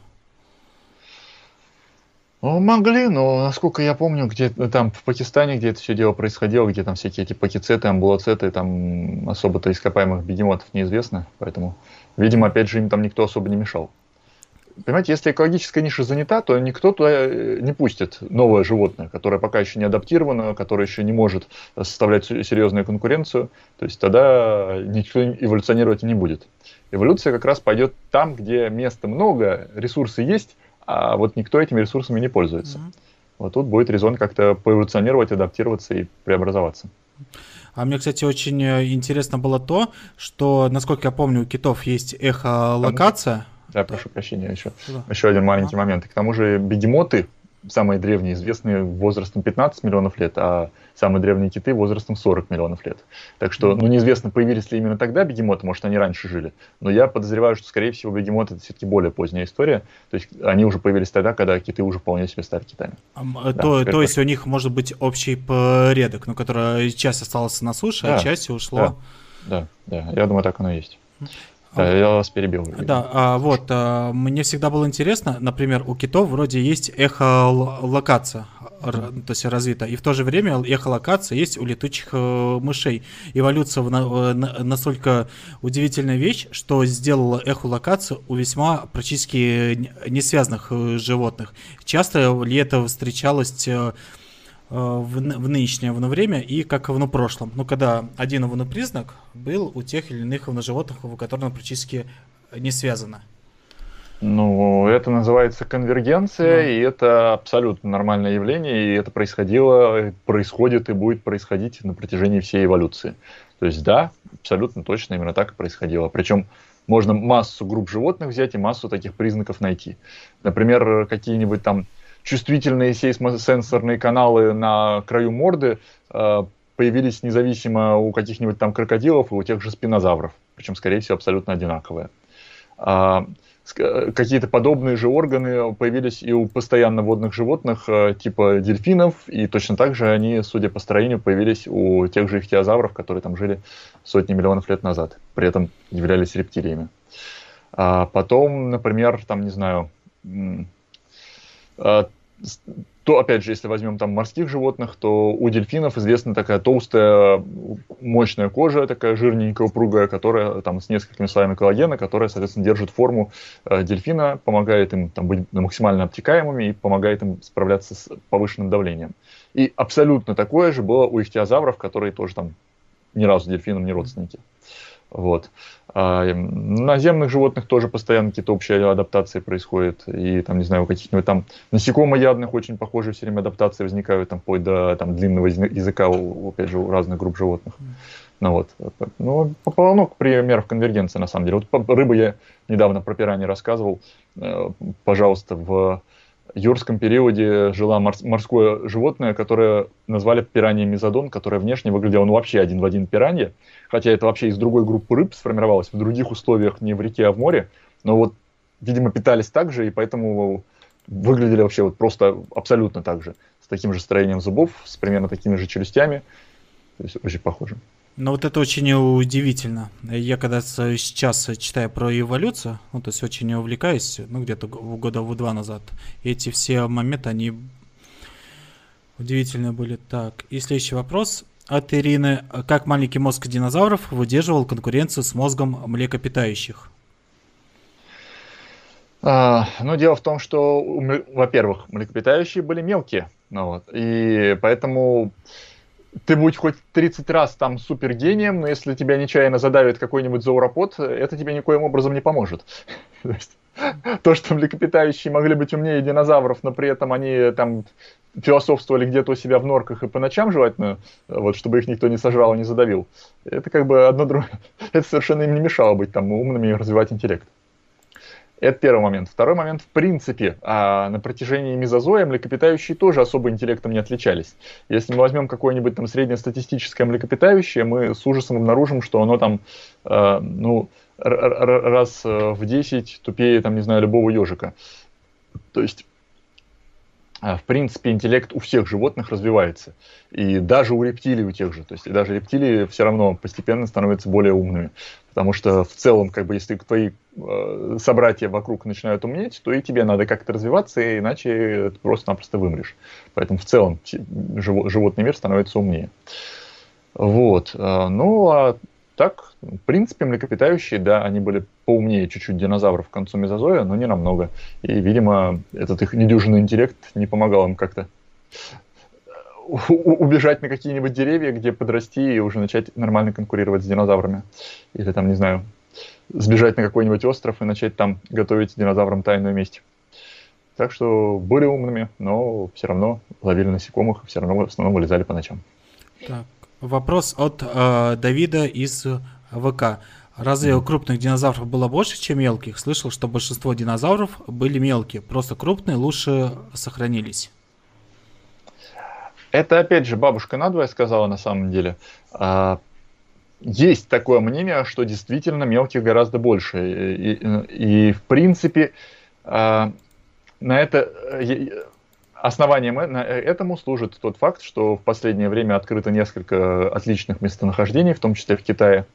Ну, могли, но, насколько я помню, где там в Пакистане, где это все дело происходило, где там всякие эти пакицеты, амбулацеты, там особо-то ископаемых бегемотов неизвестно, поэтому, видимо, опять же, им там никто особо не мешал. Понимаете, если экологическая ниша занята, то никто туда э, не пустит новое животное, которое пока еще не адаптировано, которое еще не может составлять серьезную конкуренцию. То есть тогда никто эволюционировать не будет. Эволюция как раз пойдет там, где места много, ресурсы есть, а вот никто этими ресурсами не пользуется. Mm-hmm. Вот тут будет резон как-то поэволюционировать, адаптироваться и преобразоваться. А мне, кстати, очень э, интересно было то, что, насколько я помню, у китов есть эхолокация. Да, прошу прощения, еще, да. еще один маленький а. момент. И к тому же бегемоты, самые древние, известные возрастом 15 миллионов лет, а самые древние киты возрастом 40 миллионов лет. Так что, ну, неизвестно, появились ли именно тогда бегемоты, может, они раньше жили. Но я подозреваю, что, скорее всего, бегемоты это все-таки более поздняя история. То есть они уже появились тогда, когда киты уже вполне себе стали китами. А, да, то то есть у них может быть общий предок, ну, который часть осталась на суше, а да, а часть ушло. Да, да, да, я думаю, так оно и есть. Да, я вас перебил. Да, а, вот, а, мне всегда было интересно, например, у китов вроде есть эхолокация, то есть развита, и в то же время эхолокация есть у летучих э, мышей. Эволюция в, э, настолько удивительная вещь, что сделала эхолокацию у весьма практически не связанных э, животных. Часто ли это встречалось Э, в, в нынешнее время и как в прошлом. Ну, когда один признак был у тех или иных животных, у которых практически не связано. Ну, это называется конвергенция, да. и это абсолютно нормальное явление, и это происходило, происходит и будет происходить на протяжении всей эволюции. То есть, да, абсолютно точно именно так и происходило. Причем можно массу групп животных взять и массу таких признаков найти. Например, какие-нибудь там чувствительные сейсмосенсорные каналы на краю морды э, появились независимо у каких-нибудь там крокодилов и у тех же спинозавров, причем, скорее всего, абсолютно одинаковые. А, какие-то подобные же органы появились и у постоянно водных животных, э, типа дельфинов, и точно так же они, судя по строению, появились у тех же ихтиозавров, которые там жили сотни миллионов лет назад, при этом являлись рептилиями. А потом, например, там, не знаю, то, опять же, если возьмем там морских животных, то у дельфинов известна такая толстая, мощная кожа, такая жирненькая, упругая, которая там с несколькими слоями коллагена, которая, соответственно, держит форму э, дельфина, помогает им там, быть максимально обтекаемыми и помогает им справляться с повышенным давлением. И абсолютно такое же было у ихтиозавров, которые тоже там ни разу дельфинам не родственники. Вот. А, наземных животных тоже постоянно какие-то общие адаптации происходят. И там, не знаю, у каких-нибудь там насекомоядных очень похожие все время адаптации возникают, там, вплоть до там, длинного языка, у, опять же, у разных групп животных. Ну вот. Ну, полно примеров конвергенции, на самом деле. Вот рыбы я недавно про пираньи рассказывал. Э, пожалуйста, в юрском периоде жила морское животное, которое назвали пиранья мезодон, которое внешне выглядело ну, вообще один в один пиранья, хотя это вообще из другой группы рыб сформировалось, в других условиях, не в реке, а в море, но вот, видимо, питались так же, и поэтому выглядели вообще вот просто абсолютно так же, с таким же строением зубов, с примерно такими же челюстями, то есть очень похоже. Ну вот это очень удивительно. Я когда сейчас читаю про эволюцию, ну то есть очень увлекаюсь, ну где-то года в два назад, эти все моменты, они удивительные были. Так, и следующий вопрос от Ирины. Как маленький мозг динозавров выдерживал конкуренцию с мозгом млекопитающих? А, ну, дело в том, что, во-первых, млекопитающие были мелкие, ну, вот, и поэтому ты будь хоть 30 раз там супергением, но если тебя нечаянно задавит какой-нибудь зауропод, это тебе никоим образом не поможет. То, что млекопитающие могли быть умнее динозавров, но при этом они там философствовали где-то у себя в норках и по ночам желательно, вот, чтобы их никто не сожрал и не задавил. Это как бы одно другое. Это совершенно им не мешало быть там умными и развивать интеллект. Это первый момент. Второй момент, в принципе, а на протяжении мезозоя млекопитающие тоже особо интеллектом не отличались. Если мы возьмем какое-нибудь там среднестатистическое млекопитающее, мы с ужасом обнаружим, что оно там, э, ну, раз в 10 тупее, там, не знаю, любого ежика. То есть в принципе, интеллект у всех животных развивается. И даже у рептилий у тех же. То есть даже рептилии все равно постепенно становятся более умными. Потому что в целом, как бы, если твои э, собратья вокруг начинают умнеть, то и тебе надо как-то развиваться, иначе ты просто-напросто вымрешь. Поэтому в целом животный мир становится умнее. Вот. Э, ну, а так, в принципе, млекопитающие, да, они были поумнее чуть-чуть динозавров к концу мезозоя, но не намного. И, видимо, этот их недюжинный интеллект не помогал им как-то убежать на какие-нибудь деревья, где подрасти и уже начать нормально конкурировать с динозаврами. Или там, не знаю, сбежать на какой-нибудь остров и начать там готовить динозаврам тайную месть. Так что были умными, но все равно ловили насекомых, все равно в основном вылезали по ночам. Так, вопрос от э, Давида из ВК. Разве у крупных динозавров было больше, чем мелких? Слышал, что большинство динозавров были мелкие, просто крупные лучше сохранились. Это, опять же, бабушка надвое сказала на самом деле. А, есть такое мнение, что действительно мелких гораздо больше. И, и, в принципе, а, на это основанием этому служит тот факт, что в последнее время открыто несколько отличных местонахождений, в том числе в Китае,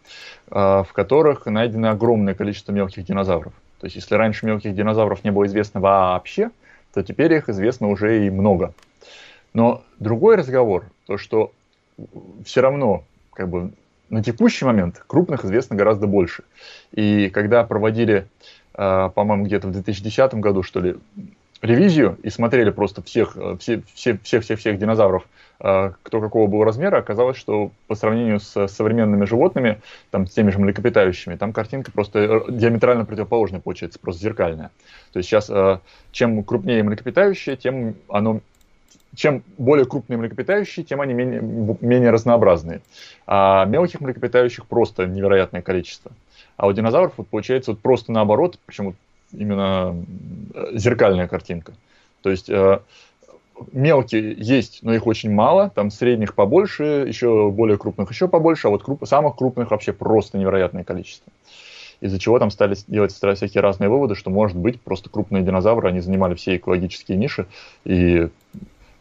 а, в которых найдено огромное количество мелких динозавров. То есть, если раньше мелких динозавров не было известно вообще, то теперь их известно уже и много. Но другой разговор, то что все равно как бы на текущий момент крупных известно гораздо больше. И когда проводили, по-моему, где-то в 2010 году, что ли, ревизию и смотрели просто всех, все, все, всех, всех, всех динозавров, а, кто какого был размера, оказалось, что по сравнению с современными животными, там, с теми же млекопитающими, там картинка просто э, диаметрально противоположная получается, просто зеркальная. То есть сейчас, чем крупнее млекопитающее, тем оно чем более крупные млекопитающие, тем они менее, менее разнообразные. А мелких млекопитающих просто невероятное количество. А у динозавров вот получается вот просто наоборот, причем именно э, зеркальная картинка. То есть э, мелкие есть, но их очень мало, там средних побольше, еще более крупных еще побольше, а вот круп, самых крупных вообще просто невероятное количество. Из-за чего там стали делать всякие разные выводы, что может быть просто крупные динозавры, они занимали все экологические ниши, и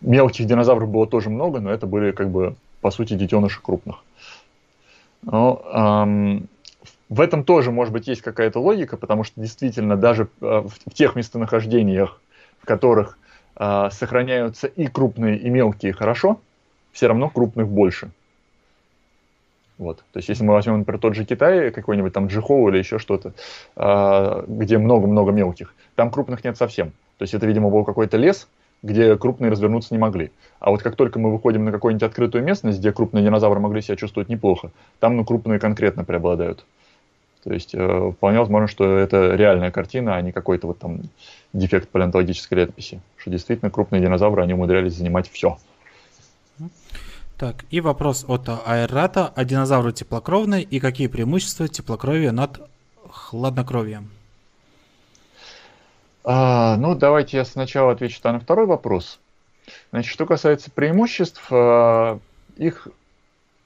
Мелких динозавров было тоже много, но это были, как бы, по сути, детеныши крупных. Но, эм, в этом тоже, может быть, есть какая-то логика, потому что действительно даже э, в, тех местонахождениях, в которых э, сохраняются и крупные, и мелкие хорошо, все равно крупных больше. Вот. То есть, если мы возьмем, например, тот же Китай, какой-нибудь там Джихоу или еще что-то, э, где много-много мелких, там крупных нет совсем. То есть, это, видимо, был какой-то лес, где крупные развернуться не могли. А вот как только мы выходим на какую-нибудь открытую местность, где крупные динозавры могли себя чувствовать неплохо, там ну, крупные конкретно преобладают. То есть э, вполне возможно, что это реальная картина, а не какой-то вот там дефект палеонтологической летописи. Что действительно крупные динозавры, они умудрялись занимать все. Так, и вопрос от Айрата. А динозавры теплокровные и какие преимущества теплокровия над хладнокровием? А, ну, давайте я сначала отвечу на второй вопрос. Значит, что касается преимуществ, а, их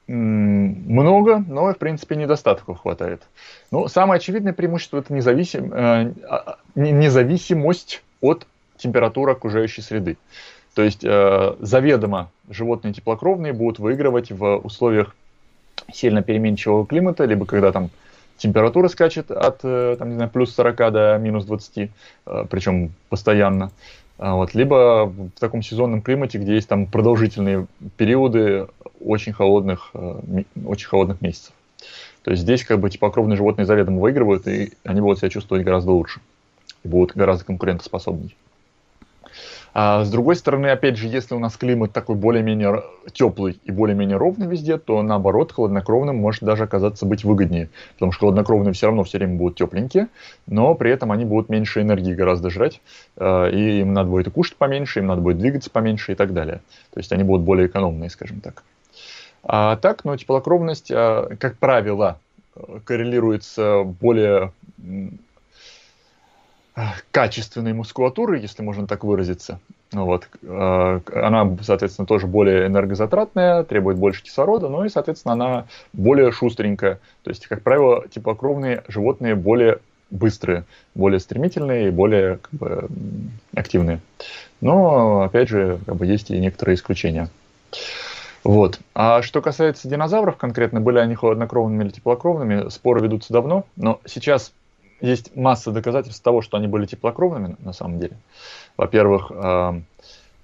много, но, в принципе, недостатков хватает. Ну, самое очевидное преимущество – это независим, э, а, независимость от температуры окружающей среды. То есть э, заведомо животные теплокровные будут выигрывать в условиях сильно переменчивого климата, либо когда там температура скачет от э, там, не знаю, плюс 40 до минус 20, э, причем постоянно. А вот, либо в таком сезонном климате, где есть там продолжительные периоды очень холодных, э, очень холодных месяцев. То есть здесь как бы теплокровные животные заведомо выигрывают, и они будут себя чувствовать гораздо лучше. И будут гораздо конкурентоспособнее. А с другой стороны, опять же, если у нас климат такой более-менее теплый и более-менее ровный везде, то наоборот, хладнокровным может даже оказаться быть выгоднее. Потому что хладнокровные все равно все время будут тепленькие, но при этом они будут меньше энергии гораздо жрать, а, и им надо будет кушать поменьше, им надо будет двигаться поменьше и так далее. То есть они будут более экономные, скажем так. А так, ну, теплокровность, а, как правило, коррелируется более качественной мускулатуры, если можно так выразиться. Вот. Э, она, соответственно, тоже более энергозатратная, требует больше кислорода, ну и, соответственно, она более шустренькая. То есть, как правило, теплокровные животные более быстрые, более стремительные и более как бы, активные. Но, опять же, как бы есть и некоторые исключения. Вот. А что касается динозавров конкретно, были они холоднокровными или теплокровными, споры ведутся давно, но сейчас есть масса доказательств того, что они были теплокровными на самом деле. Во-первых, э,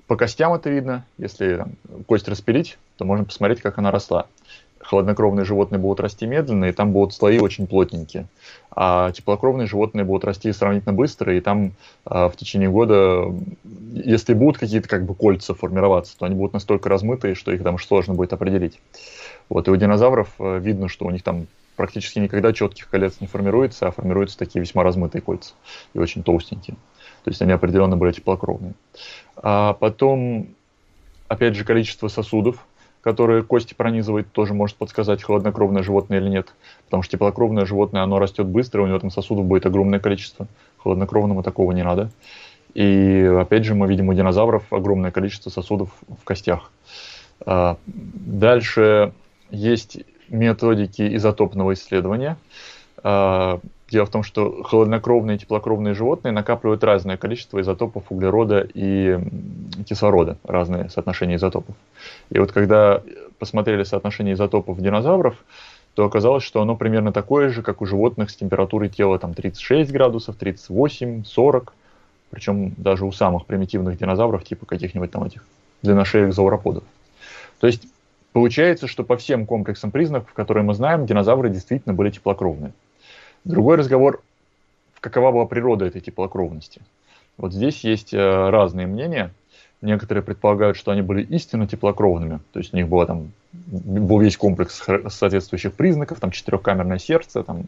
по костям это видно. Если там, кость распилить, то можно посмотреть, как она росла. Холоднокровные животные будут расти медленно, и там будут слои очень плотненькие. А теплокровные животные будут расти сравнительно быстро, и там э, в течение года, если будут какие-то как бы кольца формироваться, то они будут настолько размытые, что их там сложно будет определить. Вот, и у динозавров э, видно, что у них там практически никогда четких колец не формируется, а формируются такие весьма размытые кольца и очень толстенькие. То есть они определенно были теплокровные. А потом, опять же, количество сосудов, которые кости пронизывает, тоже может подсказать, холоднокровное животное или нет. Потому что теплокровное животное, оно растет быстро, у него там сосудов будет огромное количество. Холоднокровному такого не надо. И опять же, мы видим у динозавров огромное количество сосудов в костях. А, дальше есть методики изотопного исследования. А, Дело в том, что холоднокровные и теплокровные животные накапливают разное количество изотопов углерода и кислорода, разные соотношения изотопов. И вот когда посмотрели соотношение изотопов динозавров, то оказалось, что оно примерно такое же, как у животных с температурой тела там 36 градусов, 38, 40. Причем даже у самых примитивных динозавров, типа каких-нибудь там этих длинношеек зауроподов. То есть получается, что по всем комплексам признаков, которые мы знаем, динозавры действительно были теплокровные. Другой разговор, какова была природа этой теплокровности. Вот здесь есть э, разные мнения. Некоторые предполагают, что они были истинно теплокровными, то есть у них было там, был весь комплекс соответствующих признаков, там четырехкамерное сердце, там,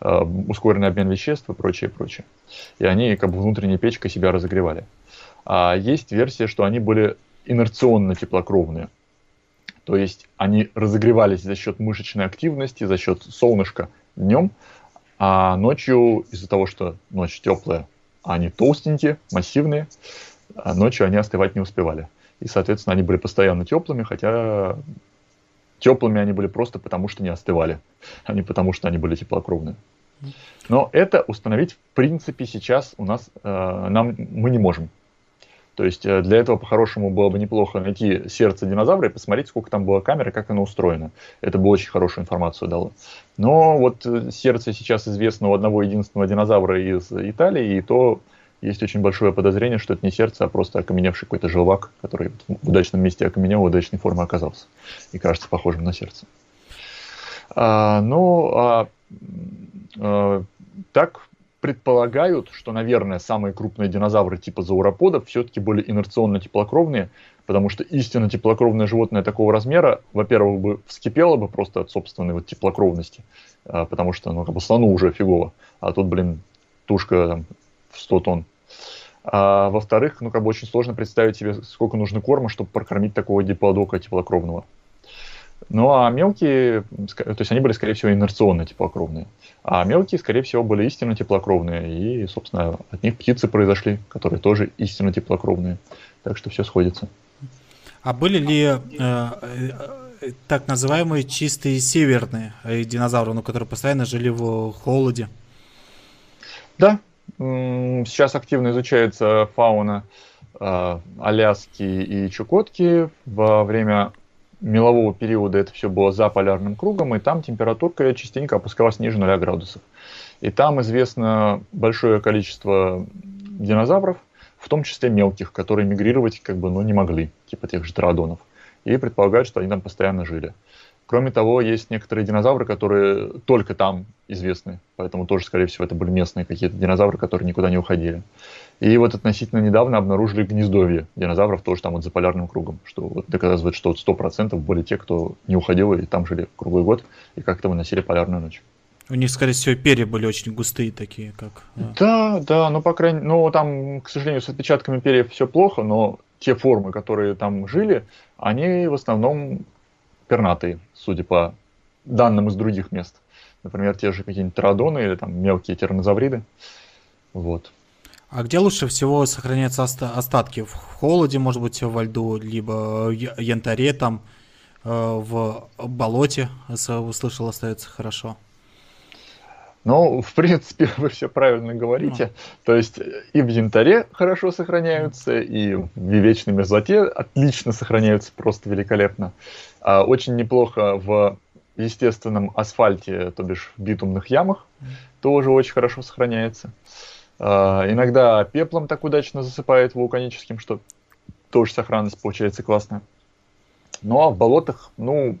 э, ускоренный обмен веществ и прочее, прочее. И они как бы внутренней печкой себя разогревали. А есть версия, что они были инерционно теплокровные. То есть они разогревались за счет мышечной активности, за счет солнышка днем, а ночью, из-за того, что ночь теплая, они толстенькие, массивные, а ночью они остывать не успевали. И, соответственно, они были постоянно теплыми, хотя теплыми они были просто потому, что не остывали, а не потому, что они были теплокровные. Но это установить, в принципе, сейчас у нас э, нам мы не можем. То есть э, для этого по-хорошему было бы неплохо найти сердце динозавра и посмотреть, сколько там было камер и как оно устроено. Это бы очень хорошую информацию дало. Но вот э, сердце сейчас известно у одного единственного динозавра из Италии, и то есть очень большое подозрение, что это не сердце, а просто окаменевший какой-то желвак, который в удачном месте окаменел, в удачной форме оказался. И кажется похожим на сердце. А, ну, а, а, так предполагают, что, наверное, самые крупные динозавры типа зауроподов все-таки были инерционно теплокровные, потому что истинно теплокровное животное такого размера, во-первых, бы вскипело бы просто от собственной вот теплокровности, а, потому что, ну, как бы слону уже фигово, а тут, блин, тушка там, в 100 тонн. А, во-вторых, ну, как бы очень сложно представить себе, сколько нужно корма, чтобы прокормить такого диплодока теплокровного. Ну, а мелкие, то есть они были, скорее всего, инерционно теплокровные. А мелкие, скорее всего, были истинно теплокровные. И, собственно, от них птицы произошли, которые тоже истинно теплокровные. Так что все сходится. А были ли э, э, так называемые чистые северные э, динозавры, ну, которые постоянно жили в холоде? Да. Сейчас активно изучается фауна э, Аляски и Чукотки. Во время мелового периода это все было за полярным кругом, и там температурка частенько опускалась ниже 0 градусов. И там известно большое количество динозавров, в том числе мелких, которые мигрировать как бы ну, не могли, типа тех же траодонов. И предполагают, что они там постоянно жили. Кроме того, есть некоторые динозавры, которые только там известны, поэтому тоже, скорее всего, это были местные какие-то динозавры, которые никуда не уходили. И вот относительно недавно обнаружили гнездовье динозавров тоже там вот за полярным кругом, что вот доказывает, что вот 100% были те, кто не уходил и там жили круглый год и как-то выносили полярную ночь. У них, скорее всего, перья были очень густые такие, как... Да, да, ну, по крайней мере, ну, там, к сожалению, с отпечатками перьев все плохо, но те формы, которые там жили, они в основном пернатые, судя по данным из других мест. Например, те же какие-нибудь традоны или там мелкие тернозавриды. Вот. А где лучше всего сохраняются остатки? В холоде, может быть, во льду, либо в янтаре, там, э, в болоте, услышал, остается хорошо? Ну, в принципе, вы все правильно говорите. Ну. То есть и в янтаре хорошо сохраняются, и в вечной мерзлоте отлично сохраняются, просто великолепно. А очень неплохо в естественном асфальте, то бишь в битумных ямах, тоже очень хорошо сохраняется. А, иногда пеплом так удачно засыпает вулканическим, что тоже сохранность получается классная. Ну а в болотах, ну,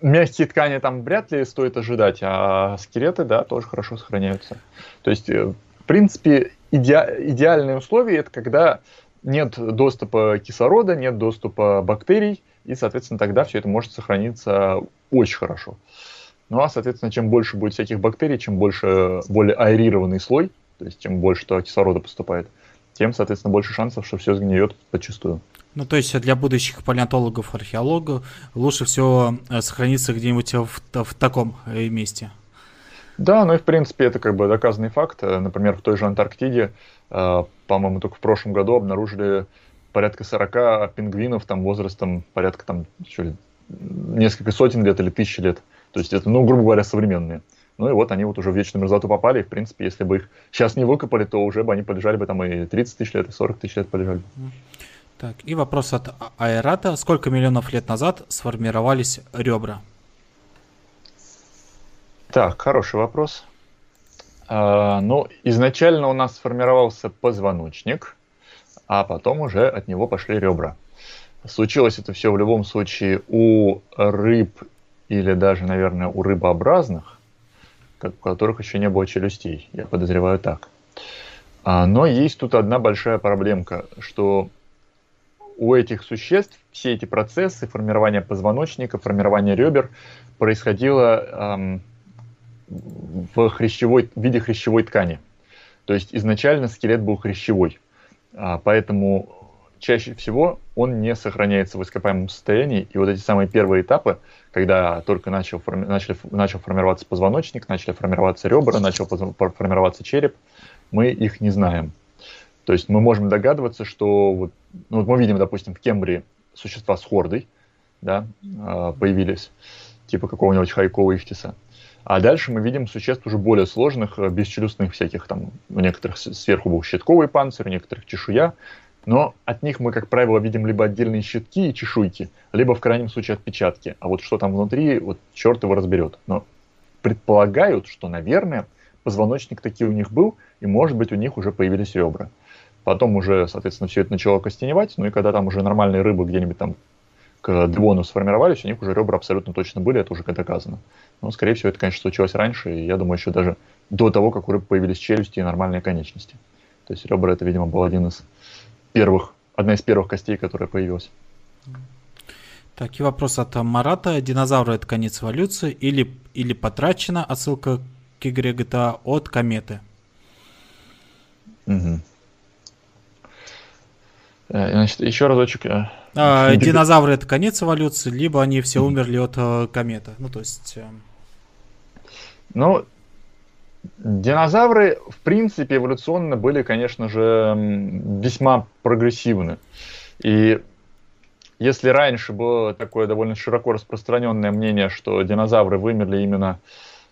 мягкие ткани там вряд ли стоит ожидать, а скелеты, да, тоже хорошо сохраняются. То есть, э, в принципе, иде- идеальные условия это когда нет доступа кислорода, нет доступа бактерий, и, соответственно, тогда все это может сохраниться очень хорошо. Ну а, соответственно, чем больше будет всяких бактерий, чем больше более аэрированный слой, то есть чем больше туда кислорода поступает, тем, соответственно, больше шансов, что все сгниет подчистую. Ну, то есть для будущих палеонтологов, археологов лучше всего э, сохраниться где-нибудь в, в таком э, месте. Да, ну и в принципе это как бы доказанный факт. Э, например, в той же Антарктиде, по-моему, только в прошлом году обнаружили порядка 40 пингвинов там возрастом порядка там что ли, несколько сотен лет или тысячи лет. То есть это, ну, грубо говоря, современные. Ну и вот они вот уже в вечную мерзлоту попали, и, в принципе, если бы их сейчас не выкопали, то уже бы они полежали бы там и 30 тысяч лет, и 40 тысяч лет полежали. Так, и вопрос от Аэрата. Сколько миллионов лет назад сформировались ребра? Так, хороший вопрос. А, ну, изначально у нас сформировался позвоночник, а потом уже от него пошли ребра. Случилось это все в любом случае у рыб или даже, наверное, у рыбообразных, у которых еще не было челюстей. Я подозреваю так. А, но есть тут одна большая проблемка, что у этих существ все эти процессы формирования позвоночника, формирования ребер происходило эм, в, хрящевой, в виде хрящевой ткани. То есть изначально скелет был хрящевой. А, поэтому чаще всего он не сохраняется в ископаемом состоянии. И вот эти самые первые этапы, когда только начал, форми, начали, начал формироваться позвоночник, начали формироваться ребра, начал формироваться череп, мы их не знаем. То есть мы можем догадываться, что вот, ну, вот мы видим, допустим, в Кембрии существа с хордой да, а, появились, типа какого-нибудь хайкова ихтиса. А дальше мы видим существ уже более сложных, э, бесчелюстных всяких, там у некоторых сверху был щитковый панцирь, у некоторых чешуя, но от них мы, как правило, видим либо отдельные щитки и чешуйки, либо в крайнем случае отпечатки. А вот что там внутри, вот черт его разберет. Но предполагают, что, наверное, позвоночник таки у них был, и, может быть, у них уже появились ребра. Потом уже, соответственно, все это начало костеневать, ну и когда там уже нормальные рыбы где-нибудь там к Девону сформировались, у них уже ребра абсолютно точно были, это уже доказано. Но, скорее всего, это, конечно, случилось раньше, и я думаю, еще даже до того, как у рыб появились челюсти и нормальные конечности. То есть ребра это, видимо, был один из первых, одна из первых костей, которая появилась. Так, и вопрос от Марата. Динозавры это конец эволюции или, или потрачена отсылка к игре GTA от кометы? Угу. Значит, еще разочек. Э, а, динозавры это конец эволюции, либо они все умерли от э, кометы. Ну, то есть. Э... Ну, динозавры, в принципе, эволюционно были, конечно же, весьма прогрессивны. И если раньше было такое довольно широко распространенное мнение, что динозавры вымерли именно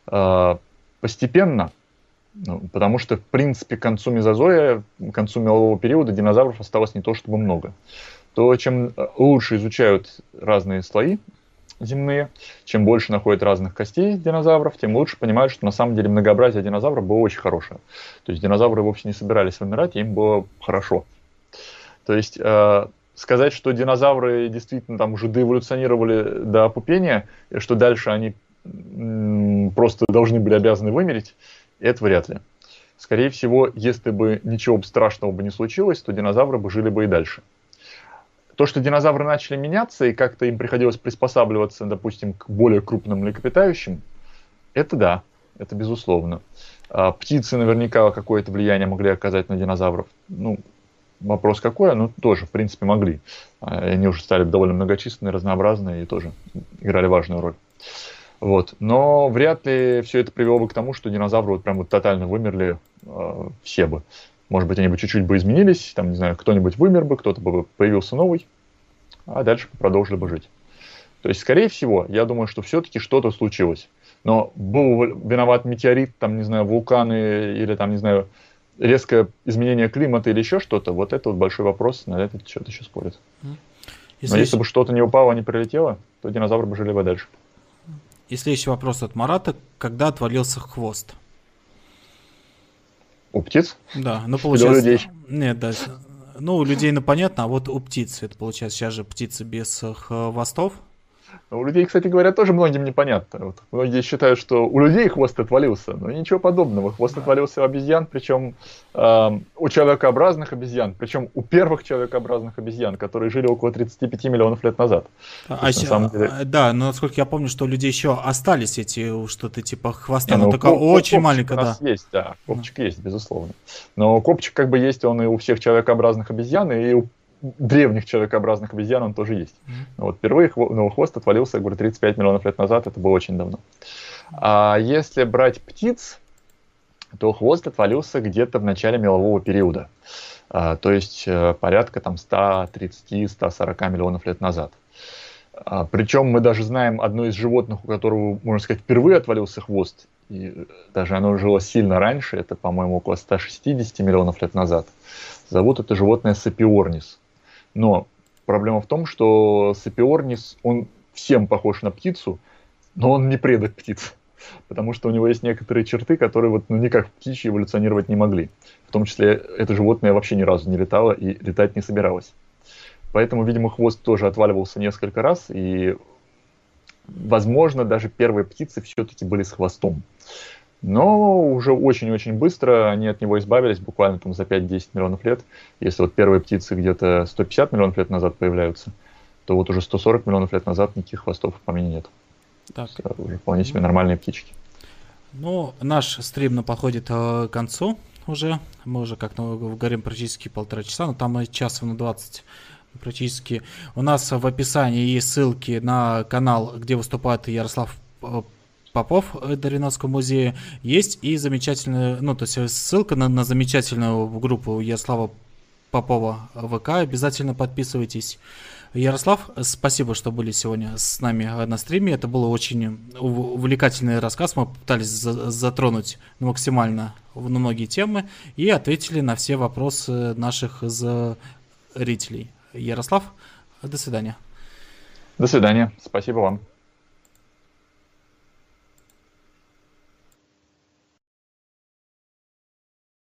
э, постепенно, ну, потому что, в принципе, к концу мезозоя, к концу мелового периода динозавров осталось не то чтобы много. То, чем э, лучше изучают разные слои земные, чем больше находят разных костей динозавров, тем лучше понимают, что на самом деле многообразие динозавров было очень хорошее. То есть динозавры вовсе не собирались вымирать, им было хорошо. То есть э, сказать, что динозавры действительно там уже доэволюционировали до опупения, и что дальше они м- просто должны были обязаны вымереть, это вряд ли. Скорее всего, если бы ничего страшного бы не случилось, то динозавры бы жили бы и дальше. То, что динозавры начали меняться и как-то им приходилось приспосабливаться, допустим, к более крупным млекопитающим, это да, это безусловно. А птицы наверняка какое-то влияние могли оказать на динозавров. Ну, вопрос какой, ну, тоже, в принципе, могли. А, они уже стали довольно многочисленные, разнообразные и тоже играли важную роль. Вот. Но вряд ли все это привело бы к тому, что динозавры вот прям вот тотально вымерли э, все бы. Может быть, они бы чуть-чуть бы изменились, там, не знаю, кто-нибудь вымер бы, кто-то бы появился новый, а дальше продолжили бы жить. То есть, скорее всего, я думаю, что все-таки что-то случилось. Но был виноват метеорит, там, не знаю, вулканы или там, не знаю, резкое изменение климата или еще что-то, вот это вот большой вопрос, на этот счет еще спорят. Если Но если бы что-то не упало, не прилетело, то динозавры бы жили бы дальше. И следующий вопрос от Марата. Когда отвалился хвост? У птиц? Да, ну получается... Или у людей? Нет, да. Ну, у людей, ну, понятно, а вот у птиц, это получается сейчас же птицы без хвостов, у людей, кстати говоря, тоже многим непонятно. Вот многие считают, что у людей хвост отвалился, но ничего подобного. Хвост отвалился у обезьян, причем э, у человекообразных обезьян, причем у первых человекообразных обезьян, которые жили около 35 миллионов лет назад. А, есть, а, деле... Да, но насколько я помню, что у людей еще остались эти что-то типа хвоста, Не, но ну, только коп, очень маленькая. У нас да. есть, да, копчик есть, безусловно. Но копчик как бы есть, он и у всех человекообразных обезьян, и у древних человекообразных обезьян он тоже есть. Mm-hmm. Вот впервые ну, хвост отвалился, я говорю, 35 миллионов лет назад, это было очень давно. А если брать птиц, то хвост отвалился где-то в начале мелового периода. А, то есть э, порядка там 130-140 миллионов лет назад. А, причем мы даже знаем одно из животных, у которого, можно сказать, впервые отвалился хвост. И даже оно жило сильно раньше, это, по-моему, около 160 миллионов лет назад. Зовут это животное сапиорнис. Но проблема в том, что Сапиорнис, он всем похож на птицу, но он не предок птиц. Потому что у него есть некоторые черты, которые вот, ну, никак птичьи эволюционировать не могли. В том числе это животное вообще ни разу не летало и летать не собиралось. Поэтому, видимо, хвост тоже отваливался несколько раз, и, возможно, даже первые птицы все-таки были с хвостом. Но уже очень-очень быстро они от него избавились, буквально там за 5-10 миллионов лет. Если вот первые птицы где-то 150 миллионов лет назад появляются, то вот уже 140 миллионов лет назад никаких хвостов в помине нет. Так. Это уже вполне себе нормальные птички. Ну, наш стрим подходит э, к концу уже. Мы уже как-то говорим практически полтора часа, но там час на 20 практически. У нас в описании есть ссылки на канал, где выступает Ярослав э, Попов э, до Ренатского музея. Есть и замечательная, ну, то есть ссылка на, на замечательную группу Ярослава Попова ВК. Обязательно подписывайтесь. Ярослав, спасибо, что были сегодня с нами на стриме. Это был очень увлекательный рассказ. Мы пытались за затронуть максимально на многие темы и ответили на все вопросы наших зрителей. Ярослав, до свидания. До свидания. Спасибо вам.